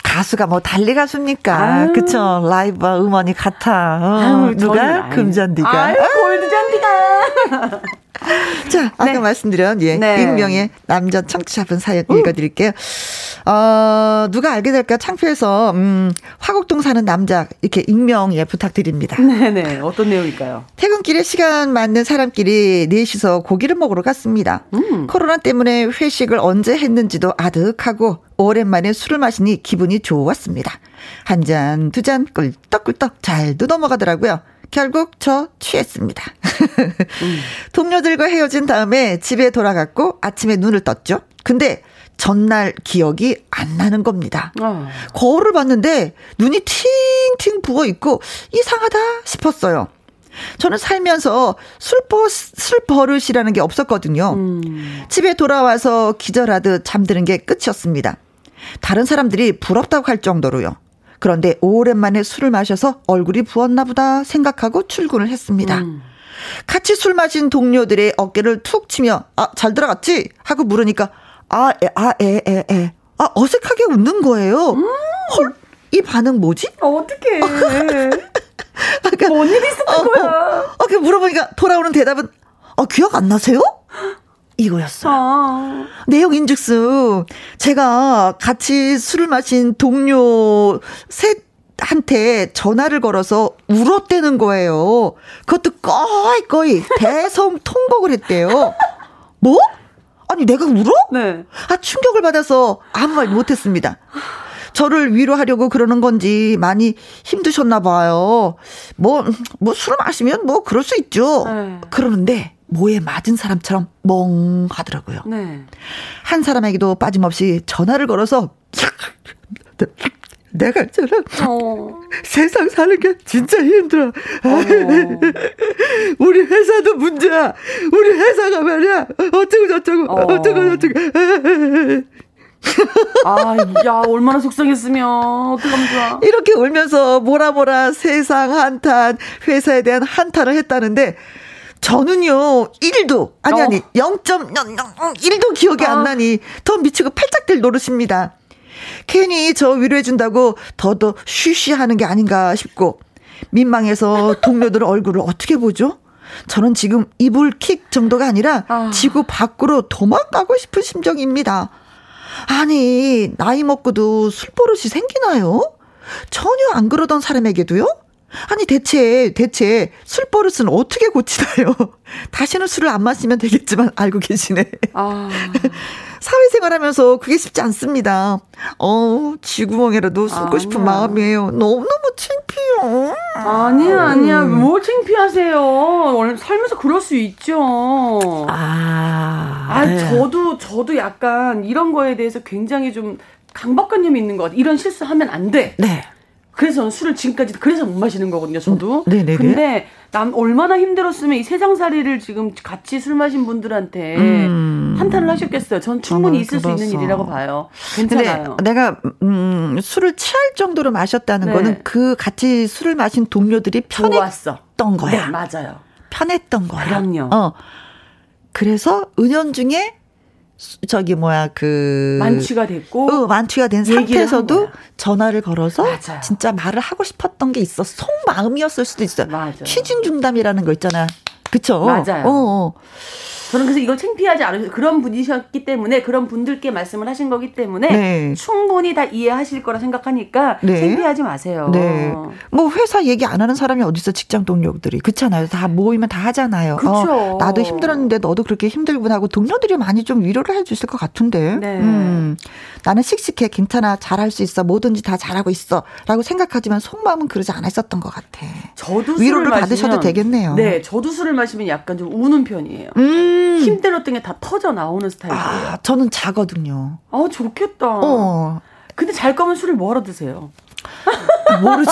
A: 가수가 뭐 달리 가수입니까? 그쵸. 라이브와 음원이 같아. 어, 아유, 누가? 금잔디가.
B: 아유, 골드잔디가.
A: 자, 아까 네. 말씀드린 예, 네. 익명의 남자 청취자분 사연 음. 읽어드릴게요. 어, 누가 알게 될까 창피해서 음, 화곡동 사는 남자 이렇게 익명 예 부탁드립니다.
B: 네네 어떤 내용일까요?
A: 퇴근길에 시간 맞는 사람끼리 넷이서 고기를 먹으러 갔습니다. 음. 코로나 때문에 회식을 언제 했는지도 아득하고 오랜만에 술을 마시니 기분이 좋았습니다. 한 잔, 두 잔 꿀떡꿀떡 잘도 넘어가더라고요. 결국 저 취했습니다. 음. 동료들과 헤어진 다음에 집에 돌아갔고 아침에 눈을 떴죠. 근데 전날 기억이 안 나는 겁니다. 어. 거울을 봤는데 눈이 팅팅 부어 있고 이상하다 싶었어요. 저는 살면서 술버, 술버릇이라는 게 없었거든요. 음. 집에 돌아와서 기절하듯 잠드는 게 끝이었습니다. 다른 사람들이 부럽다고 할 정도로요. 그런데 오랜만에 술을 마셔서 얼굴이 부었나 보다 생각하고 출근을 했습니다. 음. 같이 술 마신 동료들의 어깨를 툭 치며 아, 잘 들어갔지? 하고 물으니까 아, 에, 아, 에, 에, 에. 아, 어색하게 웃는 거예요. 음. 헐, 이 반응 뭐지?
B: 아, 어떡해. 그러니까, 뭔 일이 있었던 어, 거야? 어,
A: 어, 물어보니까 돌아오는 대답은, 어, 기억 안 나세요? 이거였어요. 아. 내용 인즉슨 제가 같이 술을 마신 동료 셋 한테 전화를 걸어서 울었대는 거예요. 그것도 꺼이꺼이 대성 통곡을 했대요. 뭐? 아니 내가 울어? 네. 아 충격을 받아서 아무 말 못했습니다. 저를 위로하려고 그러는 건지 많이 힘드셨나 봐요. 뭐, 뭐 술을 마시면 뭐 그럴 수 있죠. 네. 그러는데 뭐에 맞은 사람처럼 멍하더라고요. 네. 한 사람에게도 빠짐없이 전화를 걸어서 내가 있잖아. 어. 세상 사는 게 진짜 힘들어. 어. 우리 회사도 문제야. 우리 회사가 말이야. 어쩌고 저쩌고. 어. 어쩌고 저쩌고.
B: 아, 야, 얼마나 속상했으면. 어떡하면 좋아.
A: 이렇게 울면서 뭐라 뭐라 세상 한탄, 회사에 대한 한탄을 했다는데, 저는요, 1도, 아니, 아니, 0.1도 기억이 아. 안 나니 더 미치고 팔짝 될 노릇입니다. 괜히 저 위로해준다고 더더 쉬쉬 하는 게 아닌가 싶고, 민망해서 동료들 얼굴을 어떻게 보죠? 저는 지금 이불 킥 정도가 아니라 아. 지구 밖으로 도망가고 싶은 심정입니다. 아니, 나이 먹고도 술 버릇이 생기나요? 전혀 안 그러던 사람에게도요? 아니 대체 대체 술 버릇은 어떻게 고치나요? 다시는 술을 안 마시면 되겠지만 알고 계시네. 아. 사회생활하면서 그게 쉽지 않습니다. 어, 쥐구멍이라도 숨고 싶은 마음이에요. 너무너무 창피해요.
B: 아니야, 아니야. 음. 뭘 창피하세요. 살면서 그럴 수 있죠. 아. 아, 네. 저도, 저도 약간 이런 거에 대해서 굉장히 좀 강박관념이 있는 것 같아요. 이런 실수하면 안 돼. 네. 그래서 술을 지금까지 그래서 못 마시는 거거든요. 저도. 음, 네네. 근데 남 얼마나 힘들었으면 이 세상살이를 지금 같이 술 마신 분들한테 음. 한탄을 하셨겠어요. 전 충분히 있을 들었어. 수 있는 일이라고 봐요. 괜찮아요.
A: 내가 음, 술을 취할 정도로 마셨다는 네. 거는 그 같이 술을 마신 동료들이 편했던 좋았어. 거야.
B: 네, 맞아요.
A: 편했던 거야.
B: 그럼요.
A: 어. 그래서 은연 중에 저기 뭐야 그
B: 만취가 됐고
A: 어, 만취가 된 상태에서도 전화를 걸어서 맞아요. 진짜 말을 하고 싶었던 게 있어 속마음이었을 수도 있어요. 맞아요. 취중 중담이라는 거 있잖아. 그쵸?
B: 맞아요. 어, 어. 저는 그래서 이걸 창피하지 않으셔 그런 분이셨기 때문에 그런 분들께 말씀을 하신 거기 때문에 네. 충분히 다 이해하실 거라 생각하니까 네. 창피하지 마세요. 네.
A: 뭐 회사 얘기 안 하는 사람이 어디 있어 직장 동료들이 그렇잖아요. 다 모이면 다 하잖아요.
B: 그렇죠.
A: 어, 나도 힘들었는데 너도 그렇게 힘들구나 하고 동료들이 많이 좀 위로를 해주실 것 같은데. 네. 음, 나는 씩씩해 괜찮아 잘할 수 있어 뭐든지 다 잘하고 있어라고 생각하지만 속마음은 그러지 않았었던 것 같아.
B: 저도
A: 위로를 받으셔도 되겠네요.
B: 네, 저도 술을 마 시면 약간 좀 우는 편이에요. 음. 힘들었던 게 다 터져 나오는 스타일이에요. 아,
A: 저는 자거든요.
B: 아, 좋겠다. 어. 근데 잘 거면 술을 뭐하러 드세요?
A: 모르지.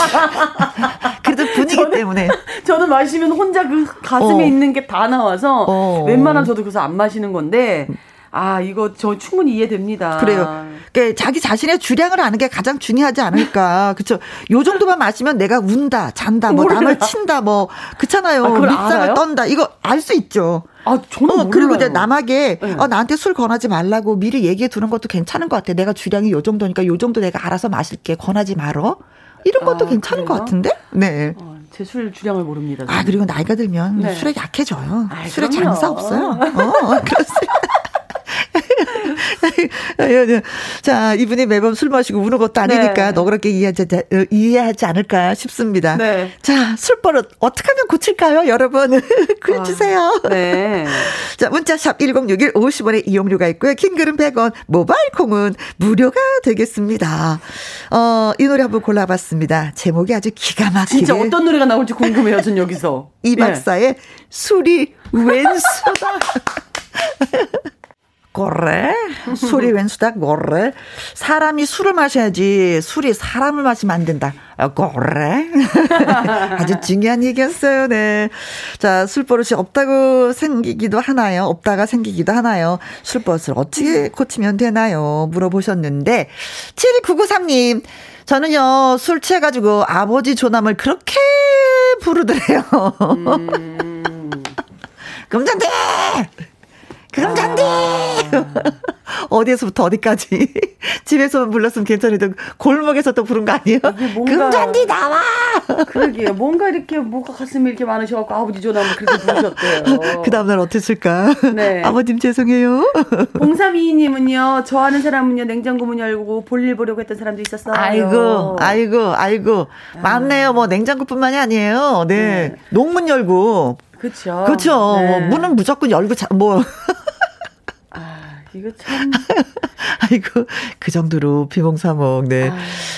A: 그래도 분위기
B: 저는,
A: 때문에.
B: 저는 마시면 혼자 그 가슴에 어. 있는 게 다 나와서 어. 웬만하면 저도 그래서 안 마시는 건데 아, 이거 저 충분히 이해됩니다.
A: 그래요. 그러니까 자기 자신의 주량을 아는 게 가장 중요하지 않을까. 그쵸. 요 정도만 마시면 내가 운다, 잔다, 뭐 몰라요. 남을 친다, 뭐, 그렇잖아요. 아, 밑상을 떤다. 이거 알 수 있죠.
B: 아, 저는 어.
A: 그리고 이제 남에게 네. 어, 나한테 술 권하지 말라고 미리 얘기해 두는 것도 괜찮은 것 같아. 내가 주량이 요 정도니까 요 정도 내가 알아서 마실게. 권하지 말어. 이런 것도 아, 괜찮은 그래요? 것 같은데? 네. 어,
B: 제술 주량을 모릅니다.
A: 저는. 아, 그리고 나이가 들면 네. 술에 약해져요. 아이, 술에 그럼요. 장사 없어요. 어, 그렇습니다. 자, 이분이 매번 술 마시고 우는 것도 아니니까 네. 너그럽게 이해하지, 이해하지 않을까 싶습니다. 네. 자, 술버릇 어떻게 하면 고칠까요, 여러분? 글 아, 주세요. 네. 자, 문자샵 1061 50원의 이용료가 있고요. 킹글은 100원, 모바일 콩은 무료가 되겠습니다. 어, 이 노래 한번 골라봤습니다. 제목이 아주 기가 막히게.
B: 진짜 어떤 노래가 나올지 궁금해요, 전 여기서.
A: 이 박사의 네. 술이 왼수다. 고래? 술이 왼수다, 고래? 사람이 술을 마셔야지, 술이 사람을 마시면 안 된다. 고래? 아주 중요한 얘기였어요, 네. 자, 술버릇이 없다고 생기기도 하나요? 없다가 생기기도 하나요? 술버릇을 어떻게 고치면 되나요? 물어보셨는데, 7993님, 저는요, 술 취해가지고 아버지 조남을 그렇게 부르더래요. 음. 금잔디! 그럼 잔디! 아. 어디에서부터 어디까지? 집에서만 불렀으면 괜찮은데 골목에서 또 부른 거 아니에요? 금잔디 나와!
B: 그러게요. 뭔가 이렇게 뭐가 가슴이 이렇게 많으셔갖고 아버지 전화면 그렇게 부르셨대요.
A: 그 다음날 어땠을까? 네. 아버님 죄송해요.
B: 0322님은요. 저 아는 사람은요. 냉장고 문 열고 볼일 보려고 했던 사람도 있었어요.
A: 아이고 아이고 아이고 아. 많네요. 뭐 냉장고 뿐만이 아니에요. 네. 네. 농문 열고
B: 그렇죠.
A: 그렇죠. 네. 문은 무조건 열고 자, 뭐
B: 이거 참.
A: 아이고, 그 정도로 비몽사몽, 네. 아.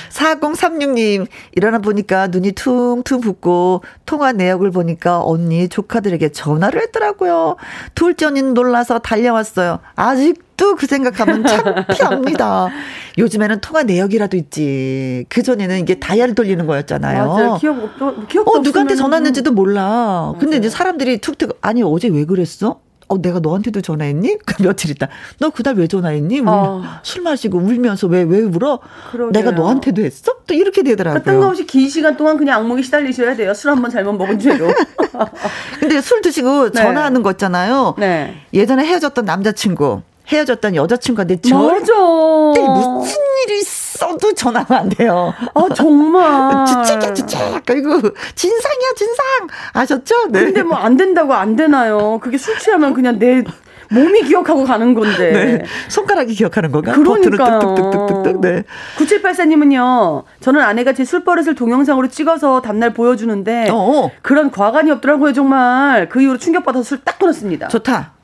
A: 4036님, 일어나 보니까 눈이 퉁퉁 붓고, 통화 내역을 보니까 언니 조카들에게 전화를 했더라고요. 둘째 언니는 놀라서 달려왔어요. 아직도 그 생각하면 창피합니다. 요즘에는 통화 내역이라도 있지. 그전에는 이게 다이아를 돌리는 거였잖아요.
B: 맞아요. 기억 없, 기억
A: 어, 누구한테 전화했는지도 몰라. 맞아요. 근데 이제 사람들이 툭툭, 아니, 어제 왜 그랬어? 어, 내가 너한테도 전화했니? 그 며칠 있다. 너 그날 왜 전화했니? 어. 술 마시고 울면서 왜, 왜 울어? 그러게요. 내가 너한테도 했어? 또 이렇게 되더라고요.
B: 그러니까 뜬금없이 긴 시간 동안 그냥 악몽에 시달리셔야 돼요. 술 한 번 잘못 먹은 죄로.
A: 근데 술 드시고 네. 전화하는 거 있잖아요. 네. 예전에 헤어졌던 남자친구. 헤어졌던 여자친구한테 절대 무슨 일이 있어 도 전화가 안 돼요.
B: 아, 정말.
A: 주책이야, 주책. 그리고 진상이야, 진상. 아셨죠?
B: 네. 근데 뭐 안 된다고 안 되나요? 그게 술 취하면 그냥 내 몸이 기억하고 가는 건데. 네.
A: 손가락이 기억하는 건가?
B: 그러니까. 뚝뚝뚝뚝뚝. 네. 9784님은요, 저는 아내가 제 술버릇을 동영상으로 찍어서 다음날 보여주는데, 어어. 그런 과관이 없더라고요, 정말. 그 이후로 충격받아서 술 딱 끊었습니다.
A: 좋다.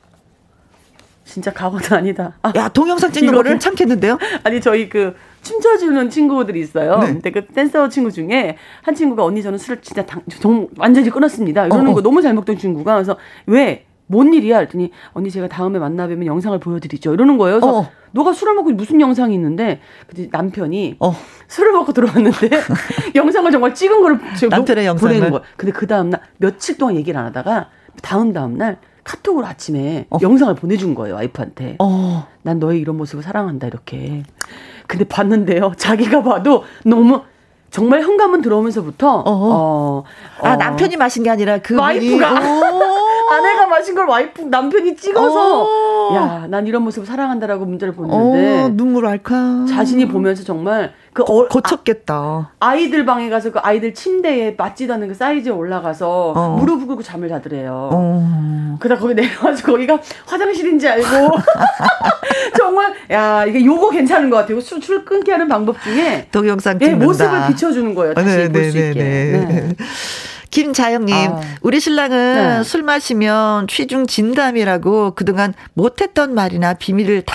B: 진짜 가거도 아니다. 아,
A: 야 동영상 찍는 거 괜찮겠는데요?
B: 아니 저희 그 춤춰주는 친구들이 있어요. 네. 근데 그 댄서 친구 중에 한 친구가 언니 저는 술을 진짜 당, 정, 완전히 끊었습니다. 이러는 어, 어. 거 너무 잘 먹던 친구가 그래서 왜? 뭔 일이야? 했더니 언니 제가 다음에 만나 뵈면 영상을 보여드리죠. 이러는 거예요. 그래서 어. 너가 술을 먹고 무슨 영상이 있는데 근데 남편이 어. 술을 먹고 들어왔는데 영상을 정말 찍은 거를
A: 남편의 영상을 보내는 거야.
B: 근데 그 다음 날 며칠 동안 얘기를 안 하다가 다음 다음 날 카톡으로 아침에 어. 영상을 보내준 거예요 와이프한테. 어. 난 너의 이런 모습을 사랑한다 이렇게. 근데 봤는데요. 자기가 봐도 너무 정말 현관문 들어오면서부터 어, 어,
A: 아 남편이 마신 게 아니라 그
B: 와이프가 아내가 마신 걸 와이프 남편이 찍어서 야 난 이런 모습을 사랑한다라고 문자를 보냈는데
A: 눈물 알까
B: 자신이 보면서 정말 그
A: 어, 고쳤겠다.
B: 아, 이들 방에 가서 그 아이들 침대에 맞지도 않는 그 사이즈에 올라가서 어. 무릎 꿇고 잠을 자더래요. 어. 그러다 거기 내려가지고 거기가 화장실인지 알고 정말 야 이게 요거 괜찮은 것 같아요. 술, 술 끊게 하는 방법 중에
A: 동영상 찍는다.
B: 네, 모습을 비춰주는 거예요. 다시 네, 볼수 네, 있게. 네. 네.
A: 김자영님, 아. 우리 신랑은 네. 술 마시면 취중 진담이라고 그동안 못했던 말이나 비밀을 다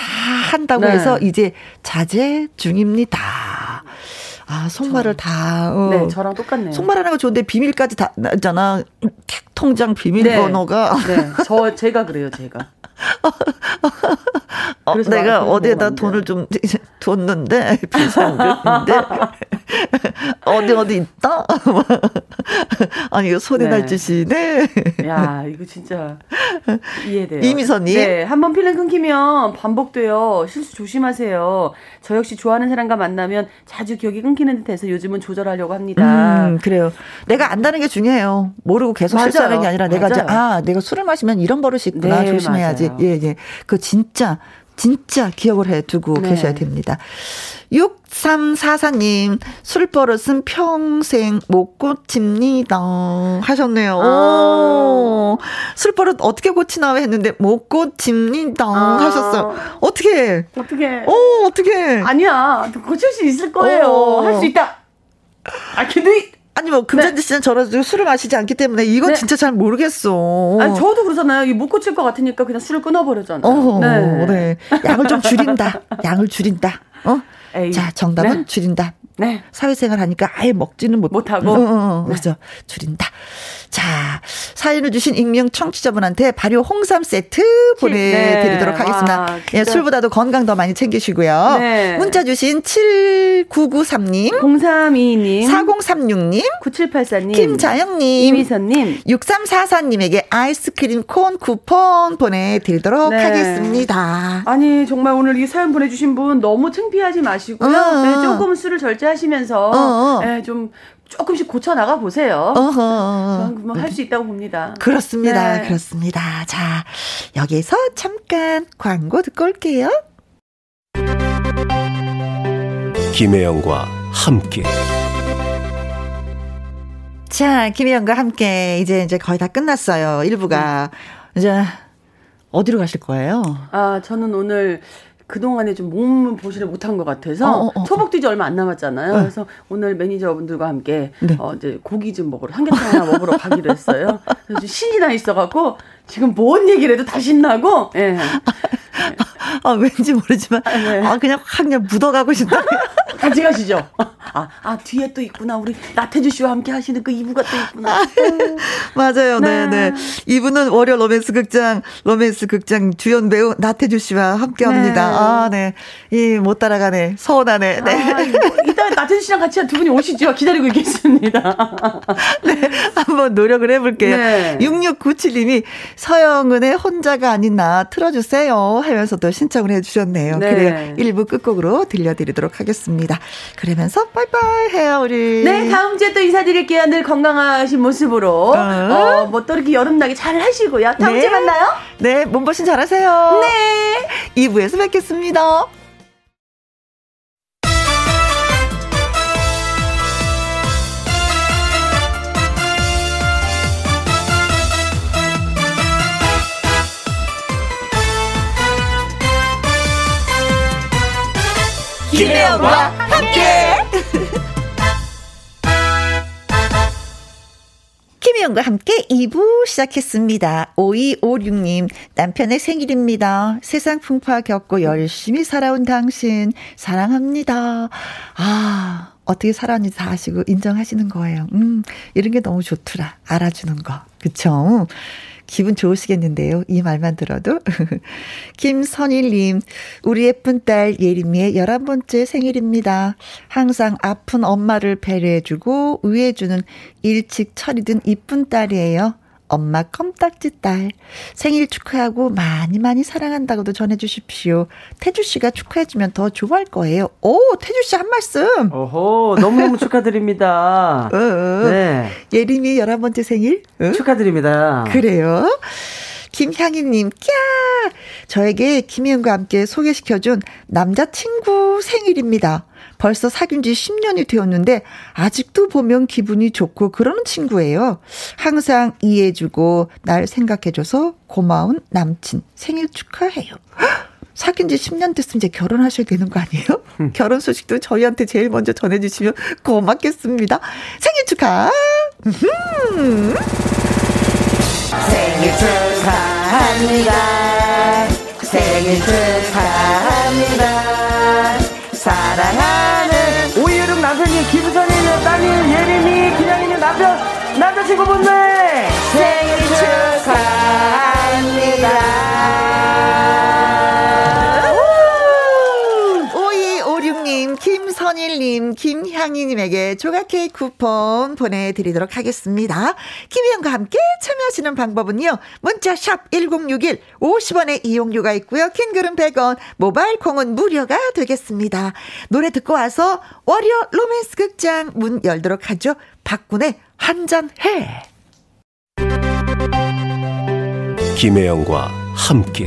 A: 한다고 네. 해서 이제 자제 중입니다. 아, 속말을 다.
B: 어. 네, 저랑 똑같네요.
A: 속말하는 거 좋은데 비밀까지 다, 있잖아. 통장 비밀번호가.
B: 네. 네. 저, 제가 그래요, 제가.
A: 어, 내가 어디에다 돈을 좀 뒀는데 비상금인데 어디 어디 있다? 아니 이거 소리 네. 날 짓이네.
B: 야 이거 진짜 이해돼요.
A: 이미선님.
B: 네, 한번 필름 끊기면 반복돼요. 실수 조심하세요. 저 역시 좋아하는 사람과 만나면 자주 기억이 끊기는 듯해서 요즘은 조절하려고 합니다.
A: 음, 그래요. 내가 안다는 게 중요해요. 모르고 계속 실수하는 게 아니라 내가 이제 아 내가 술을 마시면 이런 버릇이 있구나 네, 조심해야지. 맞아요. 예 예. 그 진짜 진짜 기억을 해 두고 네. 계셔야 됩니다. 6344님, 술 버릇은 평생 못 고칩니다. 하셨네요. 아. 오, 술버릇 어떻게 고치나 했는데 못 고칩니다. 아. 하셨어요. 어떻게?
B: 어떻게?
A: 오, 어떻게?
B: 아니야. 고칠 수 있을 거예요. 할 수 있다. I can do it.
A: 아니 뭐 금잔디 씨는 저런 술을 마시지 않기 때문에 이건 네. 진짜 잘 모르겠어.
B: 아니 저도 그러잖아요. 못 고칠 것 같으니까 그냥 술을 끊어버렸잖아요.
A: 어, 네. 네. 양을 좀 줄인다. 양을 줄인다. 어? 에이. 자 정답은 네. 줄인다. 네. 사회생활 하니까 아예 먹지는 못,
B: 못하고.
A: 어, 어, 어. 그렇죠. 줄인다. 자, 사연을 주신 익명 청취자분한테 발효 홍삼 세트 보내드리도록 네. 하겠습니다. 와, 예, 술보다도 건강 더 많이 챙기시고요. 네. 문자 주신 7993님,
B: 0322님,
A: 4036님,
B: 9784님,
A: 김자영님,
B: 이미선님,
A: 6344님에게 아이스크림 콘 쿠폰 보내드리도록 네. 하겠습니다.
B: 아니, 정말 오늘 이 사연 보내주신 분 너무 창피하지 마시고요. 어. 네, 조금 술을 절제하시면서 어. 네, 좀 조금씩 고쳐 나가 보세요. 저는 뭐 할 수 있다고 봅니다.
A: 그렇습니다. 네. 그렇습니다. 자, 여기서 잠깐 광고 듣고 올게요.
D: 김혜영과 함께.
A: 자, 김혜영과 함께 이제 이제 거의 다 끝났어요. 일부가 네. 이제 어디로 가실 거예요?
B: 아, 저는 오늘 그동안에 좀 몸을 보시를 못한 것 같아서 어, 어, 어. 초복도 이제 얼마 안 남았잖아요. 네. 그래서 오늘 매니저분들과 함께 네. 어, 이제 고기 좀 먹으러 삼계탕 하나 먹으러 가기로 했어요. 그래서 신이 나 있어갖고 지금 뭔 얘기를 해도 다 신나고 예. 네.
A: 아, 왠지 모르지만 아, 네. 아 그냥 확 그냥 묻어가고 싶다.
B: 같이 가시죠. 아, 아 뒤에 또 있구나. 우리 나태주 씨와 함께 하시는 그 이부가 또 있구나.
A: 맞아요. 네, 네. 이분은 월요 로맨스 극장 로맨스 극장 주연 배우 나태주 씨와 함께 합니다. 네. 아, 네. 이 못 따라가네. 서운하네. 네. 아,
B: 이따 나태주 씨랑 같이 두 분이 오시죠. 기다리고 있겠습니다.
A: 네. 한번 노력을 해 볼게요. 네. 6697님이 서영은의 혼자가 아닌 나 틀어 주세요 하면서도 신청을 해주셨네요. 네. 그래요. 1부 끝곡으로 들려드리도록 하겠습니다. 그러면서 빠이빠이 해요, 우리.
B: 네, 다음 주에 또 인사드릴게요. 늘 건강하신 모습으로. 어, 어 뭐또 이렇게 여름나게 잘 하시고요. 다음 네. 주에 만나요.
A: 네, 몸보신 잘하세요.
B: 네.
A: 2부에서 뵙겠습니다. 김혜영과 함께. 김혜영과 함께 2부 시작했습니다. 5256님, 남편의 생일입니다. 세상 풍파 겪고 열심히 살아온 당신, 사랑합니다. 아, 어떻게 살았는지 다 아시고 인정하시는 거예요. 음, 이런 게 너무 좋더라. 알아주는 거. 그쵸? 기분 좋으시겠는데요. 이 말만 들어도. 김선일님, 우리 예쁜 딸 예림이의 11번째 생일입니다. 항상 아픈 엄마를 배려해주고 위해주는 일찍 철이 든 이쁜 딸이에요. 엄마 껌딱지 딸 생일 축하하고 많이 많이 사랑한다고도 전해주십시오. 태주 씨가 축하해주면 더 좋아할 거예요. 오 태주 씨 한 말씀.
E: 오호 너무너무 축하드립니다.
A: 어, 어. 네. 예림이 열한 번째 생일
E: 어? 축하드립니다.
A: 그래요. 김향희님, 꺄! 저에게 김희은과 함께 소개시켜준 남자친구 생일입니다. 벌써 사귄 지 10년이 되었는데 아직도 보면 기분이 좋고 그러는 친구예요. 항상 이해해주고 날 생각해줘서 고마운 남친 생일 축하해요. 사귄 지 10년 됐으면 이제 결혼하셔야 되는 거 아니에요? 음. 결혼 소식도 저희한테 제일 먼저 전해주시면 고맙겠습니다. 생일 축하! 생일 축하합니다. 생일 축하합니다. 사랑하는
E: 오이여름 남편님 김선이는 따님 예림이 기냥이는 남편 남자친구분들 생일 축하합니다.
A: 3131님, 김향희님에게 조각 케이크 쿠폰 보내드리도록 하겠습니다. 김희영과 함께 참여하시는 방법은요. 문자샵 1061, 50원의 이용료가 있고요. 킹글은 100원, 모바일 콩은 무료가 되겠습니다. 노래 듣고 와서 월요 로맨스 극장 문 열도록 하죠. 박군의 한잔해.
D: 김혜영과 함께.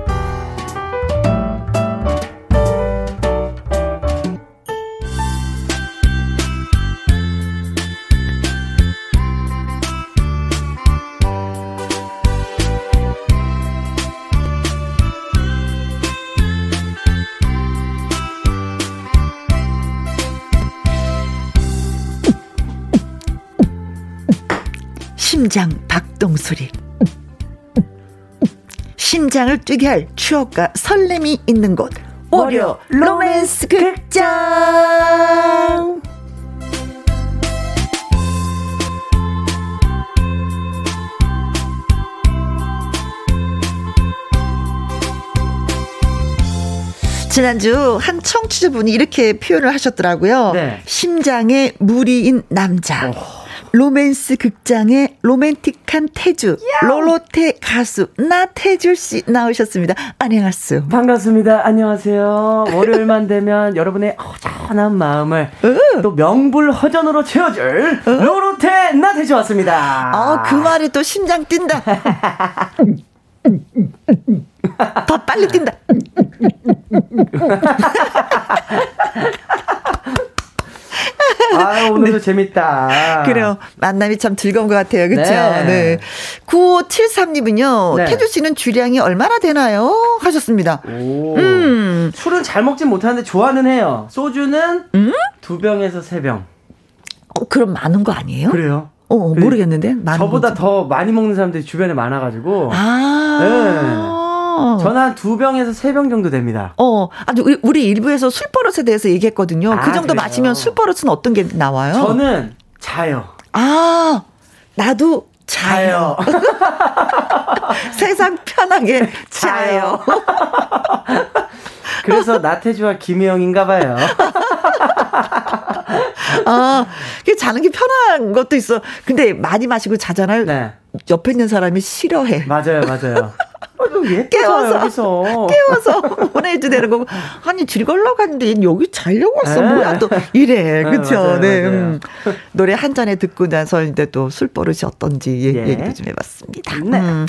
A: 심장 박동 소리. 심장을 뛰게 할 추억과 설렘이 있는 곳. 월요 로맨스 극장. 지난주 한 청취자분이 이렇게 표현을 하셨더라고요.
E: 네.
A: 심장에 무리인 남자. 로맨스 극장의 로맨틱한 태주 로로테 가수 나태주 씨 나오셨습니다. 안녕하세요.
E: 반갑습니다. 안녕하세요. 월요일만 되면 여러분의 허전한 마음을 또 명불허전으로 채워줄 로로테 나태주 왔습니다.
A: 아, 그 말에 또 심장 뛴다. 더 빨리 뛴다.
E: 아, 오늘도 재밌다.
A: 그래요. 만남이 참 즐거운 것 같아요. 그렇죠?
E: 네.
A: 네. 9573님은요.
E: 네.
A: 태주 씨는 주량이 얼마나 되나요? 하셨습니다.
E: 오.
A: 음.
E: 술은 잘 먹진 못하는데 좋아는 해요. 소주는 두 병에서 세 병.
A: 어, 그럼 많은 거 아니에요?
E: 그래요?
A: 어,
E: 그
A: 모르겠는데.
E: 저보다
A: 건지.
E: 더 많이 먹는 사람들이 주변에 많아가지고
A: 아.
E: 저는 한두 병에서 세 병 정도 됩니다.
A: 어, 아주 우리- 일부에서 술 버릇에 대해서 얘기했거든요. 그
E: 아,
A: 정도
E: 그래요?
A: 마시면 술 버릇은 어떤 게 나와요?
E: 저는 자요.
A: 아, 나도 자요.
E: 자요.
A: 세상 편하게 자요.
E: 그래서 나태주와 김혜영인가 봐요.
A: 아, 그 자는 게 편한 것도 있어. 근데 많이 마시고 자잖아요.
E: 네.
A: 옆에 있는 사람이 싫어해.
E: 맞아요, 맞아요.
B: 깨워서 여기서.
A: 깨워서 보내주되는 거고 아니 즐거려고 갔는데 여기 자려고 왔어 네. 뭐야 또 이래 그렇죠 네, 네. 음. 노래 한 잔에 듣고 나서 이제 또 술 버릇이 어떤지 예. 얘기도 좀 해봤습니다. 네. 음.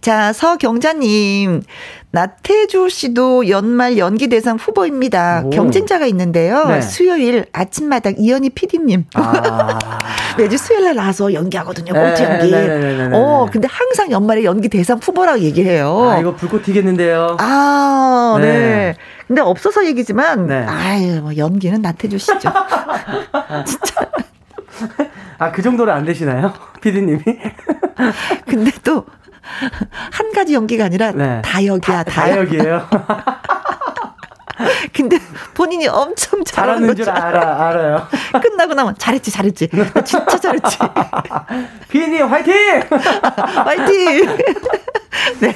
A: 자 서경자님 나태주 씨도 연말 연기 대상 후보입니다. 오. 경쟁자가 있는데요. 네. 수요일 아침마당 이현희 PD님. 아. 매주 수요일 날 나와서 연기하거든요. 꽁트 네, 연기. 네, 네, 네, 어, 근데 항상 연말에 연기 대상 후보라고 얘기해요.
B: 아, 이거 불꽃 튀겠는데요.
A: 아, 네. 근데 없어서 얘기지만, 아유, 뭐 연기는 나태주 씨죠. 진짜.
B: 아, 그 정도는 안 되시나요? 피디님이?
A: 근데 또, 한 가지 연기가 아니라 네. 다 역이야,
B: 다, 다 역이에요.
A: 근데 본인이 엄청
B: 잘하는 줄 알아, 알아요.
A: 끝나고 나면 잘했지, 잘했지. 진짜 잘했지.
B: 피디님 화이팅!
A: 화이팅! 네.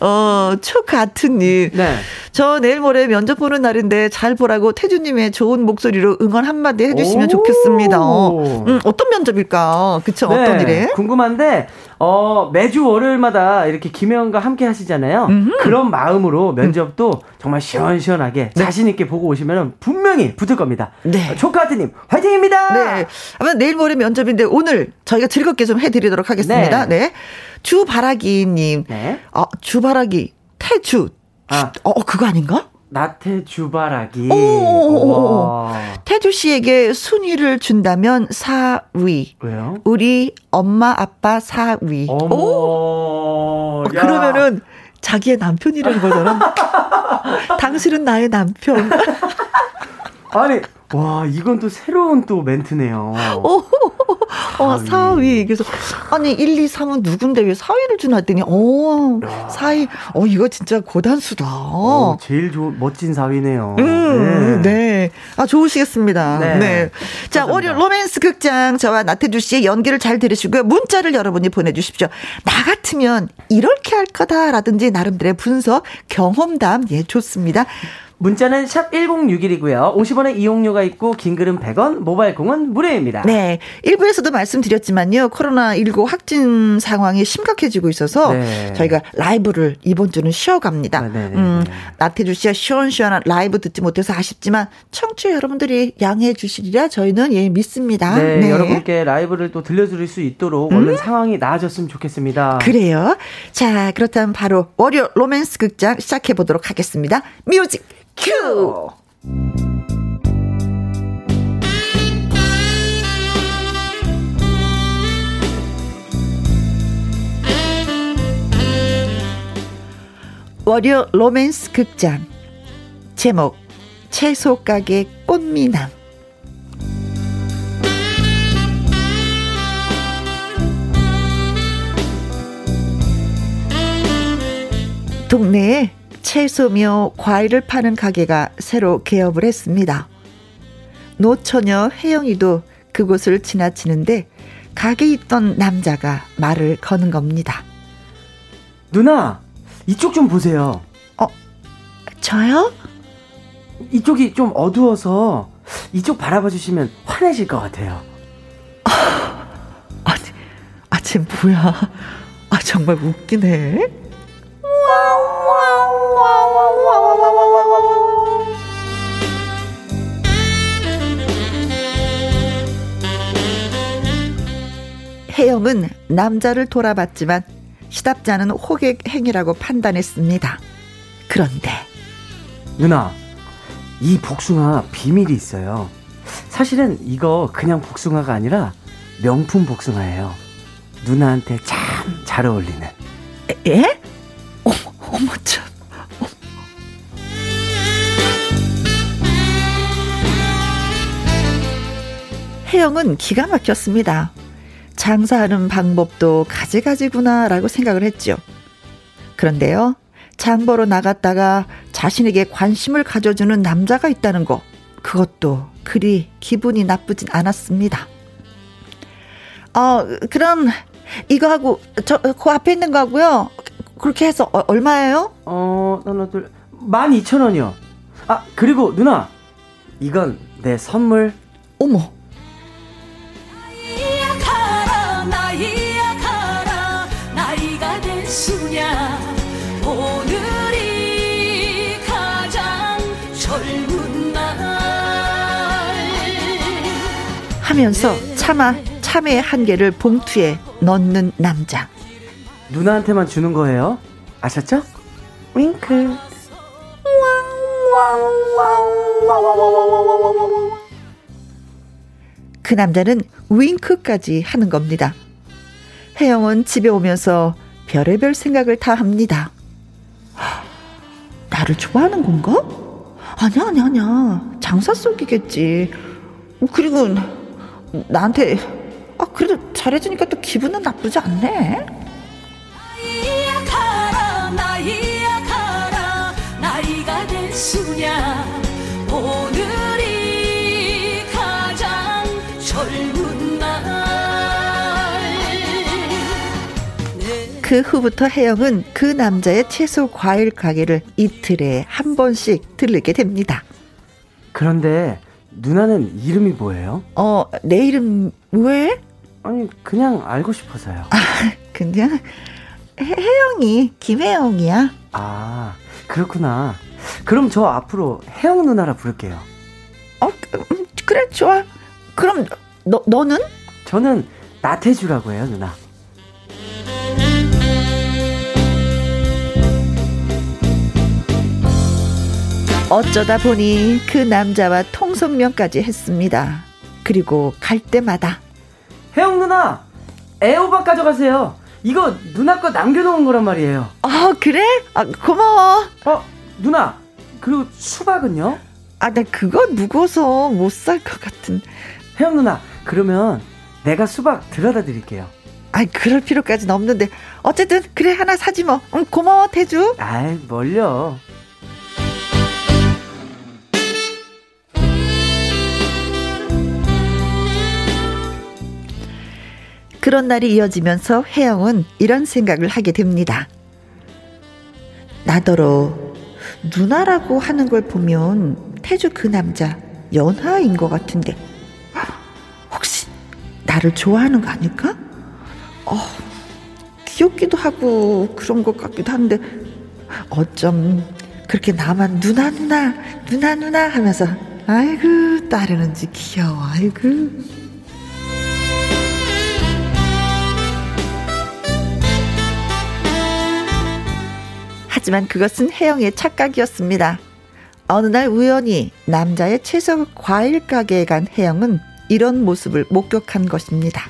A: 어, 초가트님. 네. 저 내일 모레 면접 보는 날인데 잘 보라고 태주님의 좋은 목소리로 응원 한마디 해주시면 좋겠습니다. 어, 음, 어떤 면접일까? 그쵸? 네. 어떤 일에?
B: 궁금한데, 어, 매주 월요일마다 이렇게 김혜원과 함께 하시잖아요. 음흠. 그런 마음으로 면접도 음. 정말 시원시원하게 네. 자신있게 보고 오시면 분명히 붙을 겁니다. 네. 초카트님, 화이팅입니다!
A: 네. 아마 내일 모레 면접인데 오늘 저희가 즐겁게 좀 해드리도록 하겠습니다. 네. 네. 주바라기님. 네. 아, 주바라기. 태주. 아. 어, 그거 아닌가?
B: 나태 주바라기.
A: 태주 씨에게 순위를 준다면 4위.
B: 왜요?
A: 우리 엄마 아빠 4위.
B: 어머. 오.
A: 어, 그러면은 자기의 남편이라는 거잖아. 당신은 나의 남편.
B: 아니 와, 이건 또 새로운 또 멘트네요.
A: 오, 어, 4위. 그래서, 아니, 1, 2, 3은 누군데 왜 4위를 주나 했더니, 어, 야. 4위. 어, 이거 진짜 고단수다. 어,
B: 제일 좋 멋진 4위네요.
A: 음, 네. 네. 아, 좋으시겠습니다. 네. 네. 자, 월요 로맨스 극장 저와 나태주 씨의 연기를 잘 들으시고요. 문자를 여러분이 보내주십시오. 나 같으면 이렇게 할 거다라든지 나름대로의 분석, 경험담, 예, 좋습니다.
B: 문자는 샵 1061이고요. 50원의 이용료가 있고 긴 글은 100원, 모바일 콩은 무료입니다.
A: 네. 1부에서도 말씀드렸지만요. 코로나19 확진 상황이 심각해지고 있어서 네. 저희가 라이브를 이번 주는 쉬어갑니다. 네, 네, 네 음, 네. 나태주 씨와 시원시원한 라이브 듣지 못해서 아쉽지만 청취자 여러분들이 양해해 주시리라 저희는 예 믿습니다.
B: 네, 네. 여러분께 라이브를 또 들려드릴 수 있도록 음? 얼른 상황이 나아졌으면 좋겠습니다.
A: 그래요. 자, 그렇다면 바로 월요 로맨스 극장 시작해 보도록 하겠습니다. music 큐! 월요 로맨스 극장 제목 채소 가게 꽃미남 동네에 채소며 과일을 파는 가게가 새로 개업을 했습니다. 노처녀 혜영이도 그곳을 지나치는데 가게에 있던 남자가 말을 거는 겁니다.
B: 누나, 이쪽 좀 보세요.
A: 어, 저요?
B: 이쪽이 좀 어두워서 이쪽 바라봐 주시면 환해질 것 같아요.
A: 아니, 아, 쟤 뭐야. 아, 정말 웃기네. 혜영은 남자를 돌아봤지만 시답지 않은 호객 행위라고 판단했습니다. 그런데
B: 누나, 이 복숭아 비밀이 있어요. 사실은 이거 그냥 복숭아가 아니라 명품 복숭아예요. 누나한테 참 잘 어울리는.
A: 에? 어, 어머 참. 혜영은 기가 막혔습니다. 장사하는 방법도 가지가지구나라고 생각을 했죠. 그런데요, 장보러 나갔다가 자신에게 관심을 가져주는 남자가 있다는 거, 그것도 그리 기분이 나쁘진 않았습니다. 어, 그럼 이거 하고 저 그 앞에 있는 거 하고요. 그렇게 해서 어, 얼마예요?
B: 어, 하나 둘, 만 이천 원이요. 아, 그리고 누나, 이건 내 선물.
A: 어머, 오늘이 가장 젊은 날 하면서 차마 참외 한 개를 봉투에 넣는 남자
B: 누나한테만 주는 거예요 아셨죠? 윙크
A: 그 남자는 윙크까지 하는 겁니다. 혜영은 집에 오면서 별의별 생각을 다 합니다. 나를 좋아하는 건가? 아니야, 아니야, 아니야. 장사 속이겠지. 그리고 나한테 아 그래도 잘해주니까 또 기분은 나쁘지 않네. 나이야 가라, 나이야 가라, 나이가 됐으냐 그 후부터 혜영은 그 남자의 채소 과일 가게를 이틀에 한 번씩 들르게 됩니다.
B: 그런데 누나는 이름이 뭐예요?
A: 어, 내 이름 왜?
B: 아니 그냥 알고 싶어서요.
A: 아, 그냥 혜영이 김혜영이야.
B: 아 그렇구나. 그럼 저 앞으로 혜영 누나라 부를게요.
A: 어 음, 그래 좋아. 그럼 너 너는?
B: 저는 나태주라고 해요 누나.
A: 어쩌다 보니 그 남자와 통성명까지 했습니다. 그리고 갈 때마다
B: 혜영 누나 애호박 가져가세요. 이거 누나 거 남겨놓은 거란 말이에요.
A: 아 그래? 아 고마워.
B: 어 누나 그리고 수박은요?
A: 아 나 그거 무거워서 못 살 것 같은.
B: 혜영 누나 그러면 내가 수박 들여다 드릴게요.
A: 아 그럴 필요까지는 없는데 어쨌든 그래 하나 사지 뭐. 응, 고마워 태주.
B: 아이 뭘
A: 그런 날이 이어지면서 혜영은 이런 생각을 하게 됩니다. 나더러 누나라고 하는 걸 보면 태주 그 남자 연하인 것 같은데 혹시 나를 좋아하는 거 아닐까? 어, 귀엽기도 하고 그런 것 같기도 한데 어쩜 그렇게 나만 누나 누나 누나 누나 하면서 아이고 따르는지 귀여워 아이고 하지만 그것은 혜영의 착각이었습니다. 어느 날 우연히 남자의 채소 과일 가게에 간 혜영은 이런 모습을 목격한 것입니다.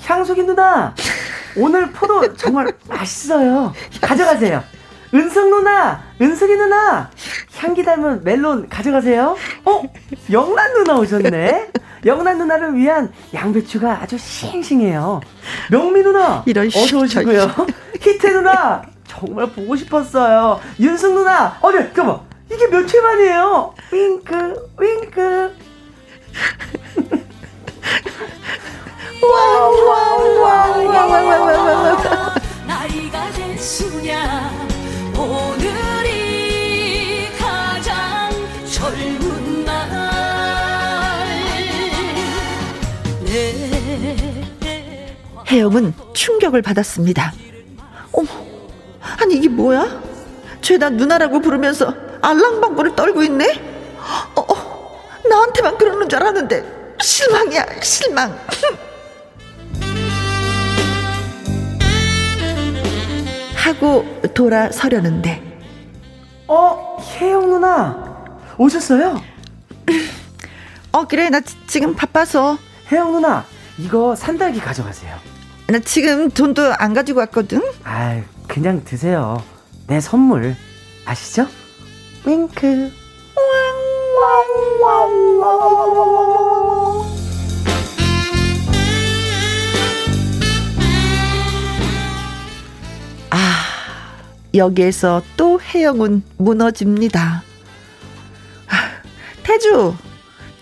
B: 향수기 누나, 오늘 포도 정말 맛있어요. 가져가세요. 은성 누나, 은석이 누나, 향기 닮은 멜론 가져가세요. 어, 영란 누나 오셨네. 영란 누나를 위한 양배추가 아주 싱싱해요. 명미 누나,
A: 이런
B: 어서 오시고요. 히트 누나, 정말 보고 싶었어요. 윤승 누나, 어디, 잠깐만. 이게 며칠 만이에요? 윙크, 윙크. 나이가 됐으냐 오늘이 가장 젊은 날
A: 혜영은 충격을 받았습니다. 어머, 아니 이게 뭐야? 죄다 누나라고 부르면서 알랑방구를 떨고 있네? 어, 어, 나한테만 그러는 줄 알았는데 실망이야 실망. 하고 돌아서려는데
B: 어 혜영 누나 오셨어요?
A: 어 그래 나 지, 지금 바빠서
B: 혜영 누나 이거 산딸기 가져가세요
A: 나 지금 돈도 안 가지고 왔거든
B: 아 그냥 드세요 내 선물 아시죠? 윙크
A: 아, 여기에서 또 혜영은 무너집니다. 아, 태주,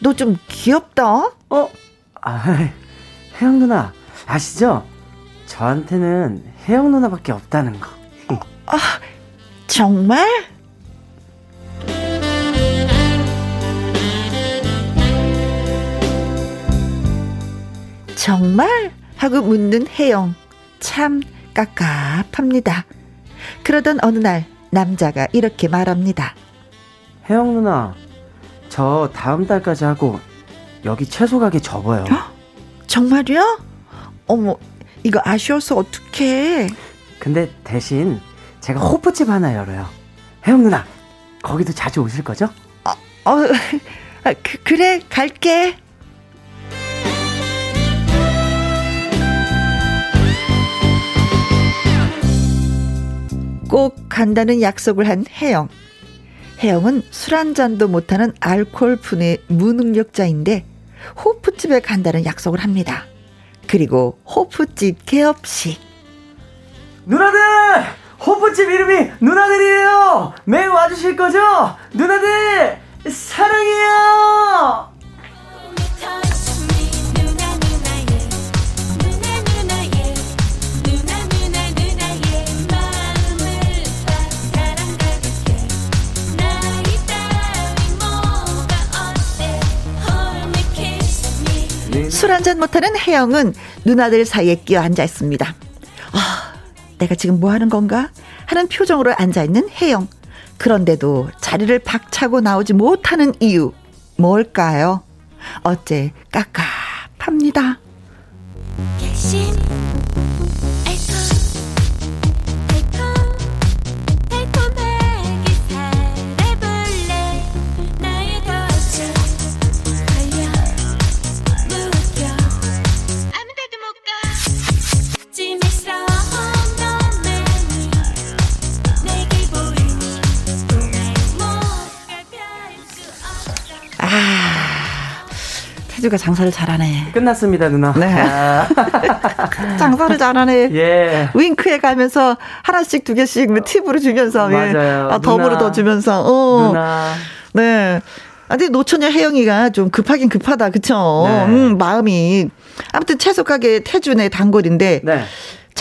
A: 너 좀 귀엽다.
B: 어? 아, 혜영 누나 아시죠? 저한테는 혜영 누나밖에 없다는 거.
A: 아, 정말? 정말? 하고 묻는 혜영. 참 깝깝합니다. 그러던 어느 날 남자가 이렇게 말합니다.
E: 혜영 누나, 저 다음 달까지 하고 여기 채소 가게 접어요.
A: 정말이야? 어머, 이거 아쉬워서 어떡해.
E: 근데 대신 제가 호프집 하나 열어요. 혜영 누나, 거기도 자주 오실 거죠?
A: 어, 어 그, 그래, 갈게. 꼭 간다는 약속을 한 혜영. 혜영은 술 한 잔도 못하는 알코올 분의 무능력자인데 호프집에 간다는 약속을 합니다. 그리고 호프집 개업식.
E: 누나들! 호프집 이름이 누나들이에요! 매일 와주실 거죠? 누나들! 사랑해요!
A: 술 한잔 못하는 혜영은 누나들 사이에 끼어 앉아 있습니다. 아, 내가 지금 뭐 하는 건가? 하는 표정으로 앉아 있는 혜영. 그런데도 자리를 박차고 나오지 못하는 이유 뭘까요? 어째 깝깝합니다. 태주가 장사를 잘하네.
E: 끝났습니다, 누나.
A: 네. 아. 장사를 잘하네.
E: 예.
A: 윙크에 가면서 하나씩 두 개씩 뭐 팁으로 주면서.
E: 예. 맞아요.
A: 아, 덤으로 더 주면서. 어.
E: 누나.
A: 네. 아, 근데 노처녀 혜영이가 좀 급하긴 급하다. 그쵸? 네. 음, 마음이. 아무튼 채소 가게 태준의 단골인데. 네.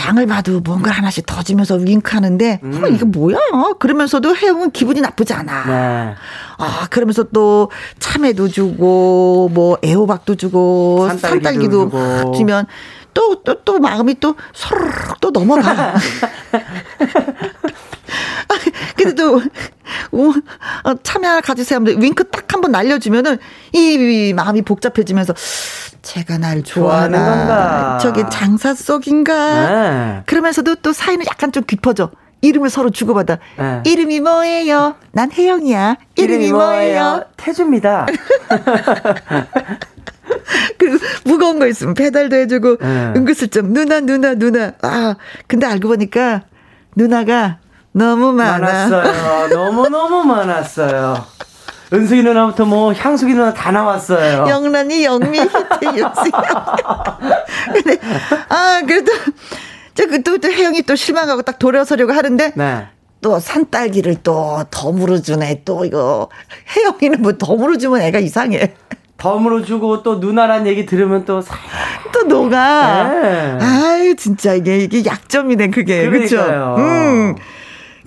A: 장을 봐도 뭔가 하나씩 더 주면서 윙크하는데 음. 어, 이게 뭐야? 그러면서도 혜영은 기분이 나쁘지 않아. 네. 아 그러면서 또 참외도 주고 뭐 애호박도 주고 산딸기도, 산딸기도 주면 또 또, 또 마음이 또 소르륵 또 넘어가. 근데 또, 어, 참여 가지세요. 윙크 딱 한 번 날려주면은 이, 이 마음이 복잡해지면서 제가 날 좋아하나. 건가? 저게 장사 속인가? 네. 그러면서도 또 사이는 약간 좀 깊어져. 이름을 서로 주고받아. 네. 이름이 뭐예요? 난 혜영이야. 이름이, 이름이 뭐예요?
E: 태주입니다.
A: 그리고 무거운 거 있으면 배달도 해주고 네. 은근슬쩍 누나 누나 누나. 아 근데 알고 보니까 누나가 너무 많아.
E: 많았어요. 너무 너무 많았어요. 은숙이 누나부터 뭐 향숙이 누나 다 나왔어요.
A: 영란이 영미 히트 육수. 근데 아 그래도 저그또 또 혜영이 또 실망하고 딱 돌아서려고 하는데 네. 또 산딸기를 또 덤으로 주네. 또 이거 혜영이는 뭐 덤으로 주면 애가 이상해.
E: 덤으로 주고 또 누나란 얘기 들으면
A: 또또 녹아. 네. 아유 진짜 이게 이게 약점이네 그게 그렇죠. 음.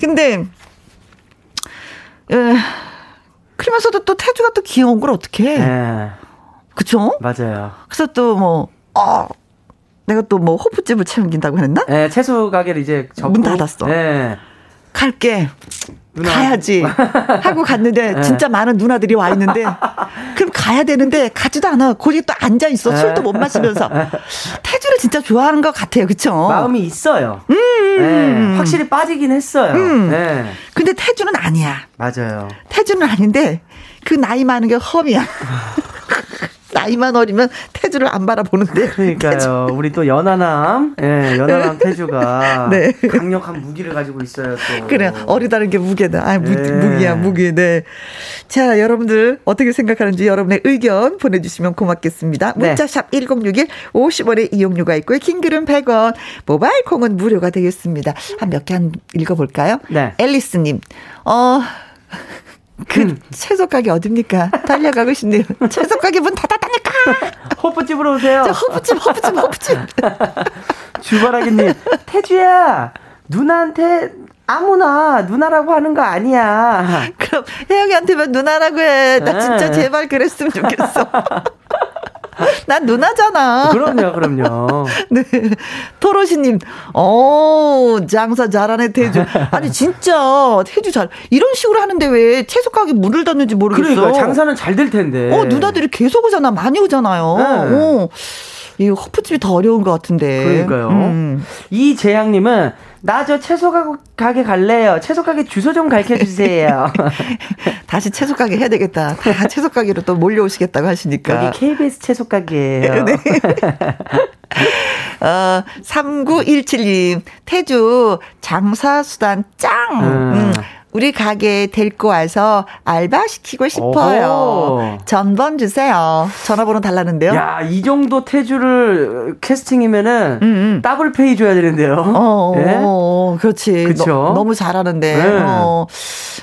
A: 근데 에, 그러면서도 또 태주가 또 귀여운 걸 어떻게 해? 네. 그쵸?
E: 맞아요.
A: 그래서 또 뭐, 어, 내가 또 뭐 호프집을 챙긴다고 했나?
E: 네, 채소 가게를 이제
A: 접고. 문 닫았어. 네. 갈게. 누나. 가야지 하고 갔는데 네. 진짜 많은 누나들이 와 있는데 그럼 가야 되는데 가지도 않아 거기 또 앉아 있어 네. 술도 못 마시면서 태주 를 진짜 좋아하는 것 같아요. 그쵸?
E: 마음이 있어요. 음, 네. 확실히 빠지긴 했어요. 음. 네.
A: 근데 태주는 아니야.
E: 맞아요.
A: 태주는 아닌데 그 나이 많은 게 험이야 나이만 어리면 태주를 안 바라보는데.
E: 그러니까요. 태주. 우리 또 연하남, 예, 네, 연하남 태주가 네. 강력한 무기를 가지고 있어요. 또.
A: 그래, 어리다는 게 무게다. 아, 무, 네. 무기야, 무기. 네. 자, 여러분들 어떻게 생각하는지 여러분의 의견 보내주시면 고맙겠습니다. 네. 문자샵 1061 50원의 이용료가 있고요. 킹글은 100원, 모바일 콩은 무료가 되겠습니다. 한 몇 개 한 읽어볼까요? 네. 앨리스님, 어, 그 음. 채소 가게 어딥니까? 달려가고 싶네요. 채소 가게 문 닫았다니까.
E: 호프집으로 오세요.
A: 저 호프집, 호프집, 호프집.
E: 주바라기님, 태주야, 누나한테 아무나 누나라고 하는 거 아니야.
A: 그럼 혜영이한테만 누나라고 해. 나 진짜 네. 제발 그랬으면 좋겠어. 난 누나잖아.
B: 그럼요, 그럼요.
A: 네. 토로시님, 어, 장사 잘하네, 태주. 아니, 진짜, 태주 잘, 이런 식으로 하는데 왜 채소 가게 물을 닫는지 모르겠어.
B: 그러니까, 장사는 잘 될 텐데.
A: 어, 누나들이 계속 오잖아. 많이 오잖아요. 네. 어. 이 호프집이 더 어려운 것 같은데.
B: 그러니까요. 음. 이재양님은 나 저 채소 가게 갈래요. 채소 가게 주소 좀 가르쳐 주세요.
A: 다시 채소 가게 해야 되겠다. 다 채소 가게로 또 몰려오시겠다고 하시니까.
B: 여기 KBS 채소 가게예요. 네.
A: 어, 3917님, 태주 장사수단 짱! 음. 음. 우리 가게에 데리고 와서 알바 시키고 싶어요. 오호. 전번 주세요. 전화번호 달라는데요.
B: 야, 이 정도 태주를 캐스팅이면은 음, 음. 더블 페이 줘야 되는데요.
A: 어, 네? 어 그렇지. 그렇죠. 너무 잘하는데. 네. 어,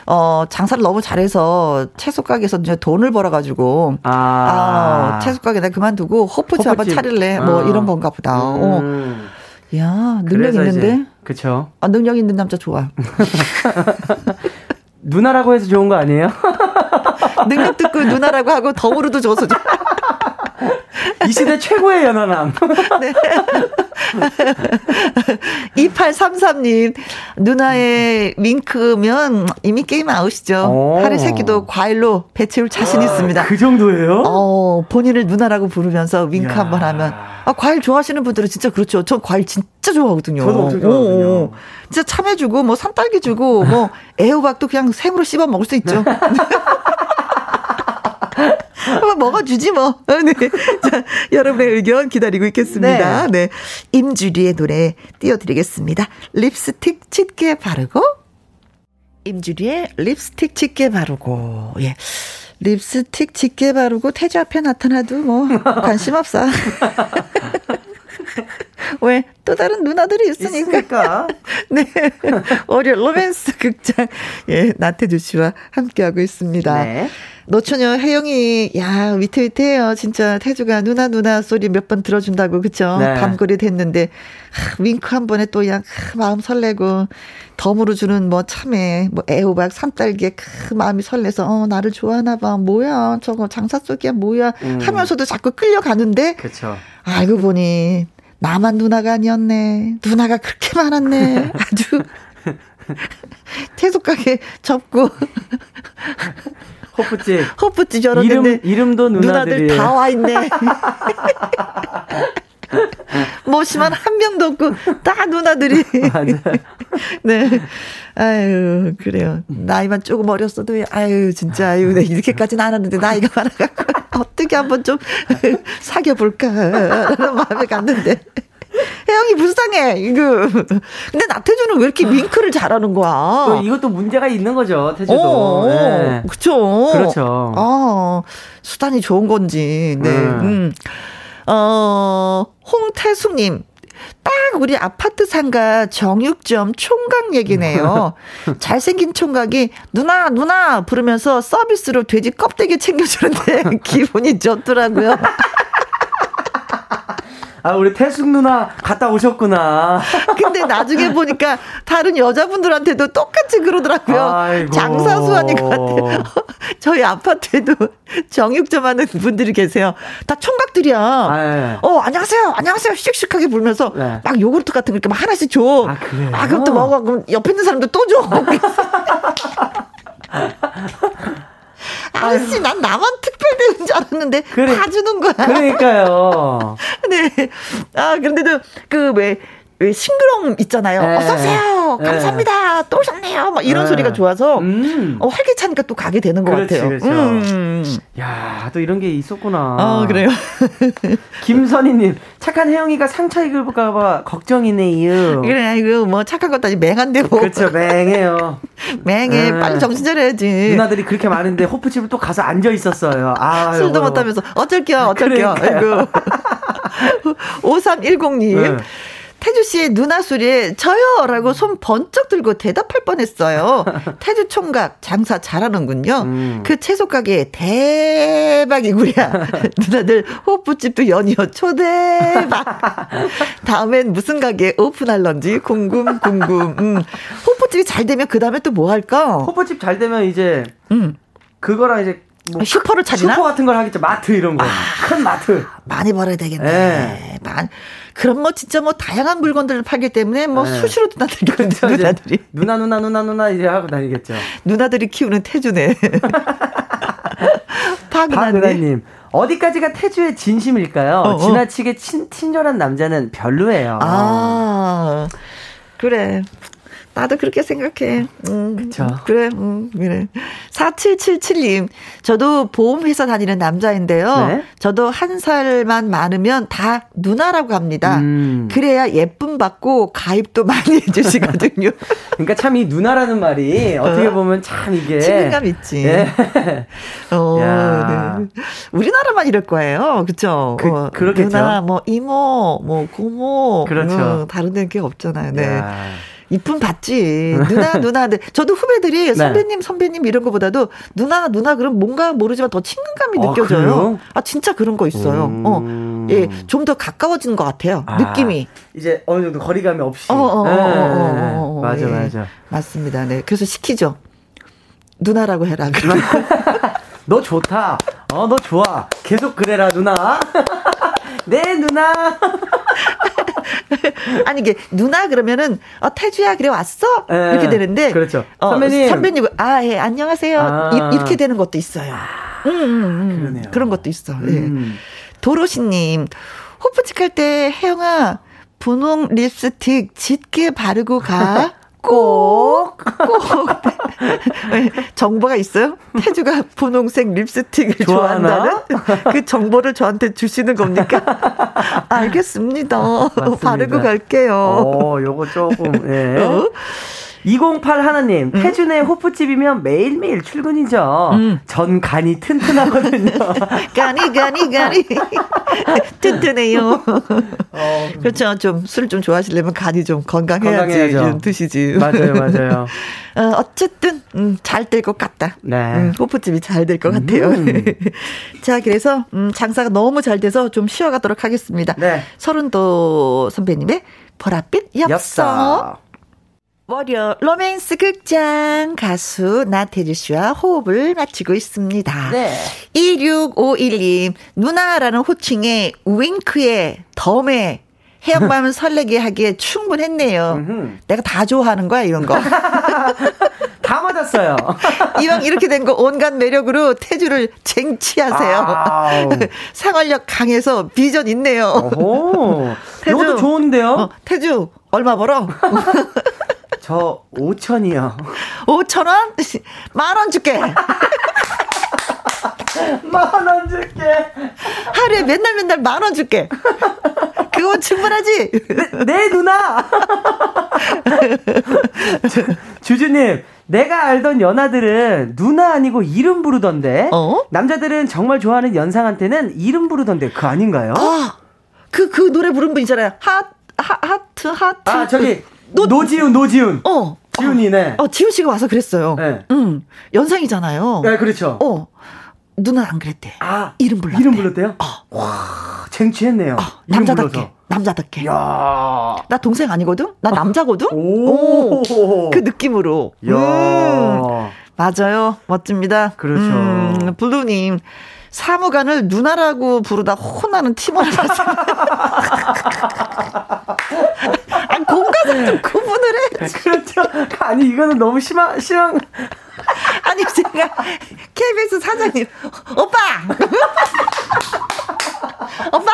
A: 어, 장사를 너무 잘해서 채소 가게에서 이제 돈을 벌어 가지고 아, 아 채소 가게 내가 그만두고 호프집 한번 차릴래. 뭐 어. 이런 건가 보다. 어. 음. 어. 야, 능력 있는데?
B: 그쵸.
A: 아, 능력 있는 남자 좋아.
B: 누나라고 해서 좋은 거 아니에요?
A: 능력 듣고 누나라고 하고 덤으로도 줘서 좋아.
B: 이 시대 최고의 연하남. 네.
A: 2833님, 누나의 윙크면 이미 게임 아웃이죠. 하루 세끼도 과일로 배채울 자신 아, 있습니다.
B: 그 정도예요?
A: 어, 본인을 누나라고 부르면서 윙크 한번 하면. 아, 과일 좋아하시는 분들은 진짜 그렇죠. 전 과일 진짜 좋아하거든요.
B: 저도 엄청 좋아하거든요. 오,
A: 진짜 참외 주고, 뭐 산딸기 주고, 뭐 애호박도 그냥 생으로 씹어 먹을 수 있죠. 한번 먹어주지 뭐. 어, 네. 자, 여러분의 의견 기다리고 있겠습니다. 네. 네. 임주리의 노래 띄워드리겠습니다. 립스틱 짙게 바르고. 임주리의 립스틱 짙게 바르고. 예. 립스틱 짙게 바르고 태주 앞에 나타나도 뭐 관심 없어. 왜? 또 다른 누나들이 있으니까.
B: 있으니까.
A: 네. 월요 로맨스 극장. 예, 나태주 씨와 함께하고 있습니다. 네. 노처녀 혜영이 야 위태위태해요 진짜 태주가 누나 누나 소리 몇 번 들어준다고 그쵸 네. 밤거리 됐는데 하, 윙크 한 번에 또 그냥 하, 마음 설레고 덤으로 주는 뭐 참외 뭐 애호박 산딸기에 크, 마음이 설레서 어 나를 좋아하나 봐 뭐야 저거 장삿속이야 뭐야 음. 하면서도 자꾸 끌려가는데
B: 그쵸.
A: 알고 보니 나만 누나가 아니었네 누나가 그렇게 많았네 아주 태속 가게 접고
B: 호프집.
A: 호프집 저런
B: 이름, 이름도. 누나들
A: 다 와 있네. 뭐시만 한 명도 없고 다 누나들이. 네. 아유 그래요. 나이만 조금 어렸어도 아유 진짜 아유 네, 이렇게까지는 안 하는데 나이가 많아갖고 어떻게 한번 좀 사귀어 볼까라는 마음에 갔는데. 혜영이 불쌍해, 이거. 근데 나태주는 왜 이렇게 윙크를 잘하는 거야?
B: 이것도 문제가 있는 거죠, 태주도. 어,
A: 네. 그쵸.
B: 그렇죠.
A: 아, 수단이 좋은 건지, 네. 음. 음. 어, 홍태숙님. 딱 우리 아파트 상가 정육점 총각 얘기네요. 잘생긴 총각이 누나 누나 부르면서 서비스로 돼지 껍데기 챙겨주는데 기분이 좋더라고요.
B: 아, 우리 태숙 누나 갔다 오셨구나.
A: 근데 나중에 보니까 다른 여자분들한테도 똑같이 그러더라고요. 아이고. 장사수 아닌 것 같아요. 저희 아파트에도 정육점 하는 분들이 계세요. 다 총각들이야. 아, 네. 어, 안녕하세요. 안녕하세요. 씩씩하게 불면서 네. 막 요구르트 같은 거 이렇게 막 하나씩 줘. 아, 그래요? 아, 그럼 또 먹어. 그럼 옆에 있는 사람도 또 줘. 아저씨, 난 나만 특별대우인 줄 알았는데 그래, 다 주는 거야.
B: 그러니까요.
A: 네. 아, 그런데도 그 왜, 왜 싱그러움 있잖아요. 네. 어서오세요. 네. 감사합니다. 또 오셨네요. 막 이런 네. 소리가 좋아서 음. 어, 활기차니까 또 가게 되는 것 그렇지, 같아요.
B: 그렇죠. 음. 야, 또 이런 게 있었구나.
A: 아, 그래요.
B: 김선희님, 착한 혜영이가 상처 입을까봐 걱정이네요.
A: 그래, 이거 뭐 착한 아니 맹한데 뭐.
B: 그렇죠, 맹해요.
A: 맹해. 음. 빨리 정신 차려야지.
B: 누나들이 그렇게 많은데 호프집을 또 가서 앉아 있었어요. 아,
A: 술도 못하면서 어쩔게요, 어쩔게요. 아이고. 5310님. 네. 태주 씨의 누나 소리에 저요라고 손 번쩍 들고 대답할 뻔했어요. 태주 총각 장사 잘하는군요. 음. 그 채소 가게 대박이구야. 누나들 호프집도 연이어 초대박. 다음엔 무슨 가게 오픈할런지 궁금 궁금. 음. 호프집이 잘 되면 그 다음에 또 뭐 할까?
B: 호프집 잘 되면 이제 음. 그거랑 이제
A: 뭐 슈퍼를 찾나?
B: 슈퍼 같은 걸 하겠죠. 마트 이런 거. 아, 큰 마트.
A: 많이 벌어야 되겠네. 네. 많. 그럼 뭐 진짜 뭐 다양한 물건들을 팔기 때문에 뭐 네. 수시로 누나들이 그렇죠, 누나들이
B: 누나 누나 누나 누나 이제 하고 다니겠죠.
A: 누나들이 키우는 태주네.
B: 박은하님 어디까지가 태주의 진심일까요? 어, 어. 지나치게 친, 친절한 남자는 별로예요.
A: 아 그래. 나도 그렇게 생각해. 음, 그쵸. 그래, 음, 그래. 4777님, 저도 보험회사 다니는 남자인데요. 네? 저도 한 살만 많으면 다 누나라고 합니다. 음. 그래야 예쁨 받고 가입도 많이 해주시거든요.
B: 그러니까 참 이 누나라는 말이 어떻게 어. 보면 참 이게.
A: 친근감 있지. 네. 어, 네. 우리나라만 이럴 거예요. 그쵸?
B: 그, 어, 그렇겠죠.
A: 누나, 뭐, 이모, 뭐, 고모. 그렇죠. 어, 다른 데게 없잖아요. 네. 야. 이쁨 받지. 누나, 누나. 저도 후배들이 네. 선배님, 선배님 이런 거보다도 누나, 누나 그럼 뭔가 모르지만 더 친근감이 아, 느껴져요. 아, 진짜 그런 거 있어요. 음. 어. 예, 좀 더 가까워지는 것 같아요. 아, 느낌이.
B: 이제 어느 정도 거리감이 없이.
A: 어, 어, 어, 네. 어, 어, 어
B: 맞아, 예. 맞아.
A: 맞습니다. 네. 그래서 시키죠. 누나라고 해라.
B: 너 좋다. 어, 너 좋아. 계속 그래라, 누나. 네, 누나.
A: 아니 이게 누나 그러면은 어 태주야 그래 왔어 네, 이렇게 되는데
B: 그렇죠
A: 어, 선배님 선배님 아예 안녕하세요 아. 이, 렇게 되는 것도 있어요. 음, 음, 음. 그런 것도 있어. 예. 음. 도로시님 호프집 할 때 혜영아 분홍 립스틱 짙게 바르고 가. 꼭, 꼭. 정보가 있어요? 태주가 분홍색 립스틱을 좋아하나? 좋아한다는 그 정보를 저한테 주시는 겁니까? 알겠습니다. 맞습니다. 바르고 갈게요.
B: 어, 요거 조금, 예. 어? 208 하나님, 음? 태준의 호프집이면 매일매일 출근이죠. 음. 전 간이 튼튼하거든요.
A: 간이, 간이, 간이. 튼튼해요. 어. 그렇죠. 좀, 술 좀 좋아하시려면 간이 좀 건강해야지 좀 드시지.
B: 맞아요, 맞아요.
A: 어, 어쨌든, 음, 잘 될 것 같다. 네. 음, 호프집이 잘 될 것 같아요. 음. 자, 그래서, 음, 장사가 너무 잘 돼서 좀 쉬어가도록 하겠습니다. 네. 서른도 선배님의 보랏빛 엽서. 엽서. 월요 로맨스 극장 가수 나태주 씨와 호흡을 맞추고 있습니다. 네. 2651님, 누나라는 호칭에 윙크에 덤에 해영밤을 설레게 하기에 충분했네요. 내가 다 좋아하는 거야, 이런 거.
B: 다 맞았어요.
A: 이왕 이렇게 된 거 온갖 매력으로 태주를 쟁취하세요. 상활력 강해서 비전 있네요.
B: 오, 태주. 이것도 좋은데요? 어,
A: 태주, 얼마 벌어?
B: 저 5천이요.
A: 5천 원? 만 원 줄게.
B: 만 원 줄게.
A: 하루에 맨날 맨날 만 원 줄게. 그거 충분하지?
B: 네, 네 누나. 주 주님, 내가 알던 연하들은 누나 아니고 이름 부르던데. 어? 남자들은 정말 좋아하는 연상한테는 이름 부르던데 그 아닌가요?
A: 아, 그, 그 노래 부른 분 있잖아요. 하, 하, 하트, 하트.
B: 아, 저기, 노, 노지훈, 노지훈. 어. 지훈이네.
A: 어, 지훈 씨가 와서 그랬어요. 네. 응. 연상이잖아요.
B: 네, 그렇죠.
A: 어. 누나는 안 그랬대. 아, 이름 불렀대.
B: 이름 불렀대요? 어. 와, 쟁취했네요. 어,
A: 남자답게. 남자답게. 야. 나 동생 아니거든? 나 남자거든? 오. 오. 그 느낌으로. 야. 음. 맞아요. 멋집니다.
B: 그렇죠. 음,
A: 블루님. 사무관을 누나라고 부르다 혼나는 팀원을 봤어요. 아, 공간을 좀 구분을 해.
B: 그렇죠. 아니, 이거는 너무 심한, 심한.
A: 아니, 제가 KBS 사장님, 오빠! 오빠!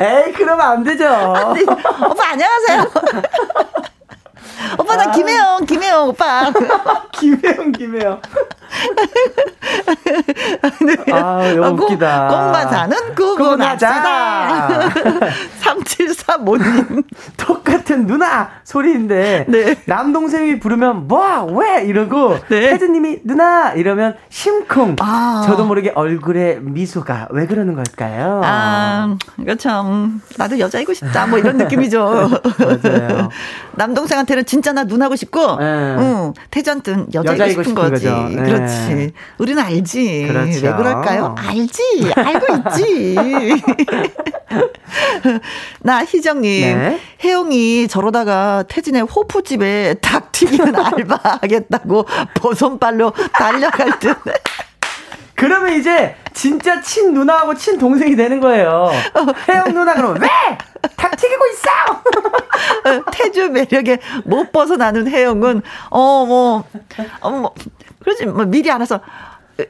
B: 에이, 그러면 안 되죠.
A: 아니, 오빠, 안녕하세요. 오빠 나 아. 김혜영 김혜영 오빠
B: 김혜영 김혜영 아 너무 웃기다
A: 꿈만 사는 구분하자 3735님
B: 똑같은 누나 소리인데 네. 남동생이 부르면 뭐 왜 이러고 네. 혜진님이 누나 이러면 심쿵 아. 저도 모르게 얼굴에 미소가 왜 그러는 걸까요?
A: 아 그렇죠 나도 여자이고 싶다 뭐 이런 느낌이죠
B: 맞아요
A: 남동생한테는 진짜 나 눈하고 싶고, 네. 응, 태전든 여자이고, 싶은, 거지. 네. 그렇지. 우리는 알지. 그렇죠. 왜 그럴까요? 알지. 알고 있지. 나 희정님, 네. 혜영이 저러다가 태진의 호프집에 닭 튀기는 알바 하겠다고 보선발로 달려갈 듯.
E: 그러면 이제 진짜 친 누나하고 친 동생이 되는 거예요. 혜영 누나 그러면 왜? 닭 튀기고 있어!
A: 태주 매력에 못 벗어나는 혜영은, 어, 뭐, 어, 뭐, 그러지, 뭐, 미리 알아서,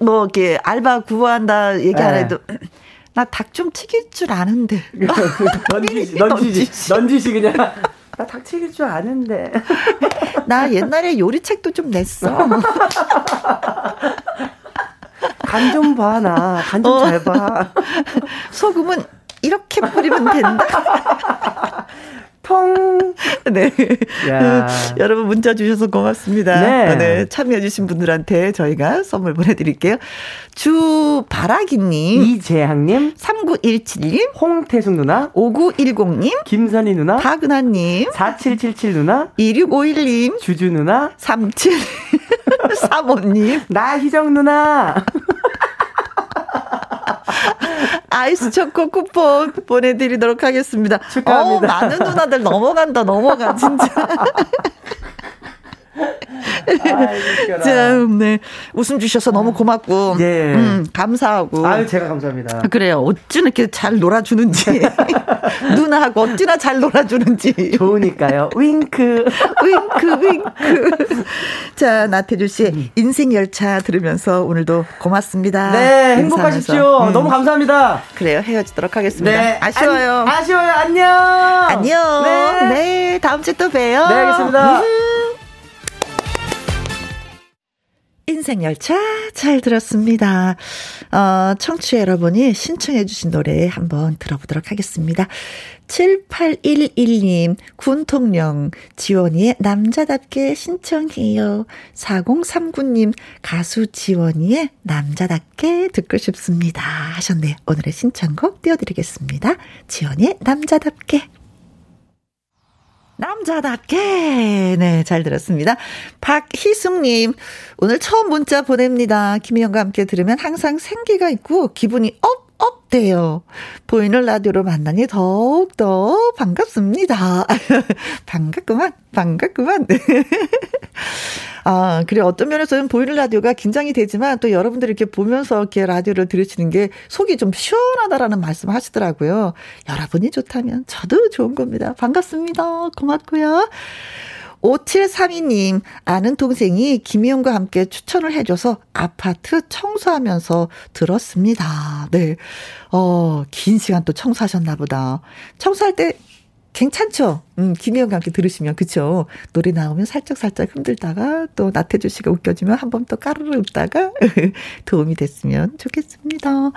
A: 뭐, 이렇게 알바 구한다 얘기 안 네. 해도, 나 닭 좀 튀길 줄 아는데.
E: 넌지시, 넌지시, 넌지시 그냥. 나 닭 튀길 줄 아는데.
A: 나 옛날에 요리책도 좀 냈어.
E: 간 좀 봐, 나. 간 좀잘 어. 봐.
A: 소금은 이렇게 뿌리면 된다.
E: 통.
A: 네. 여러분 문자 주셔서 고맙습니다. 네. 네. 참여해주신 분들한테 저희가 선물 보내드릴게요. 주바라기님.
E: 이재학님.
A: 3917님.
E: 홍태숙 누나.
A: 5910님.
E: 김선희 누나.
A: 박은하님.
E: 4777 누나.
A: 2651님.
E: 주주 누나.
A: 37. 사모님.
E: 나희정 누나.
A: 아이스 초코 쿠폰 보내드리도록 하겠습니다.
E: 축하합니다.
A: 어, 많은 누나들 넘어간다, 넘어가, 진짜. 자, 네. 웃음 주셔서 너무 고맙고.
E: 예.
A: 음, 감사하고.
E: 아유, 제가 감사합니다.
A: 그래요. 어찌나 이렇게 잘 놀아주는지. 누나하고 어찌나 잘 놀아주는지.
E: 좋으니까요. 윙크.
A: 윙크, 윙크. 자, 나태주 씨, 인생 열차 들으면서 오늘도 고맙습니다.
E: 네, 행복하십시오. 음. 너무 감사합니다.
A: 그래요. 헤어지도록 하겠습니다. 네. 아쉬워요.
E: 안, 아쉬워요. 안녕.
A: 안녕. 네. 네. 다음 주에 또 봬요.
E: 네, 알겠습니다.
A: 인생열차 잘 들었습니다. 어, 청취 여러분이 신청해주신 노래 한번 들어보도록 하겠습니다. 7811님, 군통령, 지원이의 남자답게 신청해요. 4039님, 가수 지원이의 남자답게 듣고 싶습니다. 하셨네요. 오늘의 신청곡 띄워드리겠습니다. 지원이의 남자답게. 남자답게. 네, 잘 들었습니다. 박희숙님, 오늘 처음 문자 보냅니다. 김희영과 함께 들으면 항상 생기가 있고 기분이 up, up 돼요. 보이는 라디오로 만나니 더욱더 반갑습니다. 반갑구만, 반갑구만. 아, 그래. 어떤 면에서는 보이는 라디오가 긴장이 되지만 또 여러분들이 이렇게 보면서 이렇게 라디오를 들으시는 게 속이 좀 시원하다라는 말씀 하시더라고요. 여러분이 좋다면 저도 좋은 겁니다. 반갑습니다. 고맙고요. 5732님, 아는 동생이 김희영과 함께 추천을 해줘서 아파트 청소하면서 들었습니다. 네. 어, 긴 시간 또 청소하셨나 보다. 청소할 때 괜찮죠? 음, 김희영과 함께 들으시면, 그쵸? 노래 나오면 살짝살짝 흔들다가 또 나태주 씨가 웃겨주면 한 번 또 까르르 웃다가 도움이 됐으면 좋겠습니다.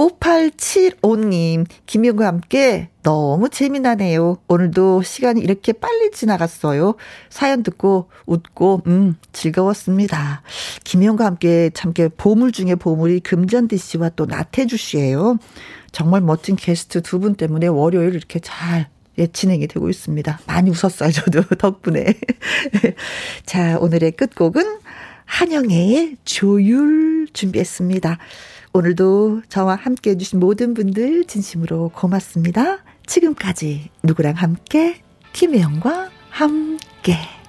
A: 5875님, 김희영과 함께 너무 재미나네요. 오늘도 시간이 이렇게 빨리 지나갔어요. 사연 듣고 웃고, 음, 즐거웠습니다. 김희영과 함께 참게 보물 중에 보물이 금전디 씨와 또 나태주 씨예요. 정말 멋진 게스트 두 분 때문에 월요일 이렇게 잘 예, 진행이 되고 있습니다. 많이 웃었어요, 저도 덕분에. 자, 오늘의 끝곡은 한영애의 조율 준비했습니다. 오늘도 저와 함께 해주신 모든 분들 진심으로 고맙습니다. 지금까지 누구랑 함께, 김혜영과 함께.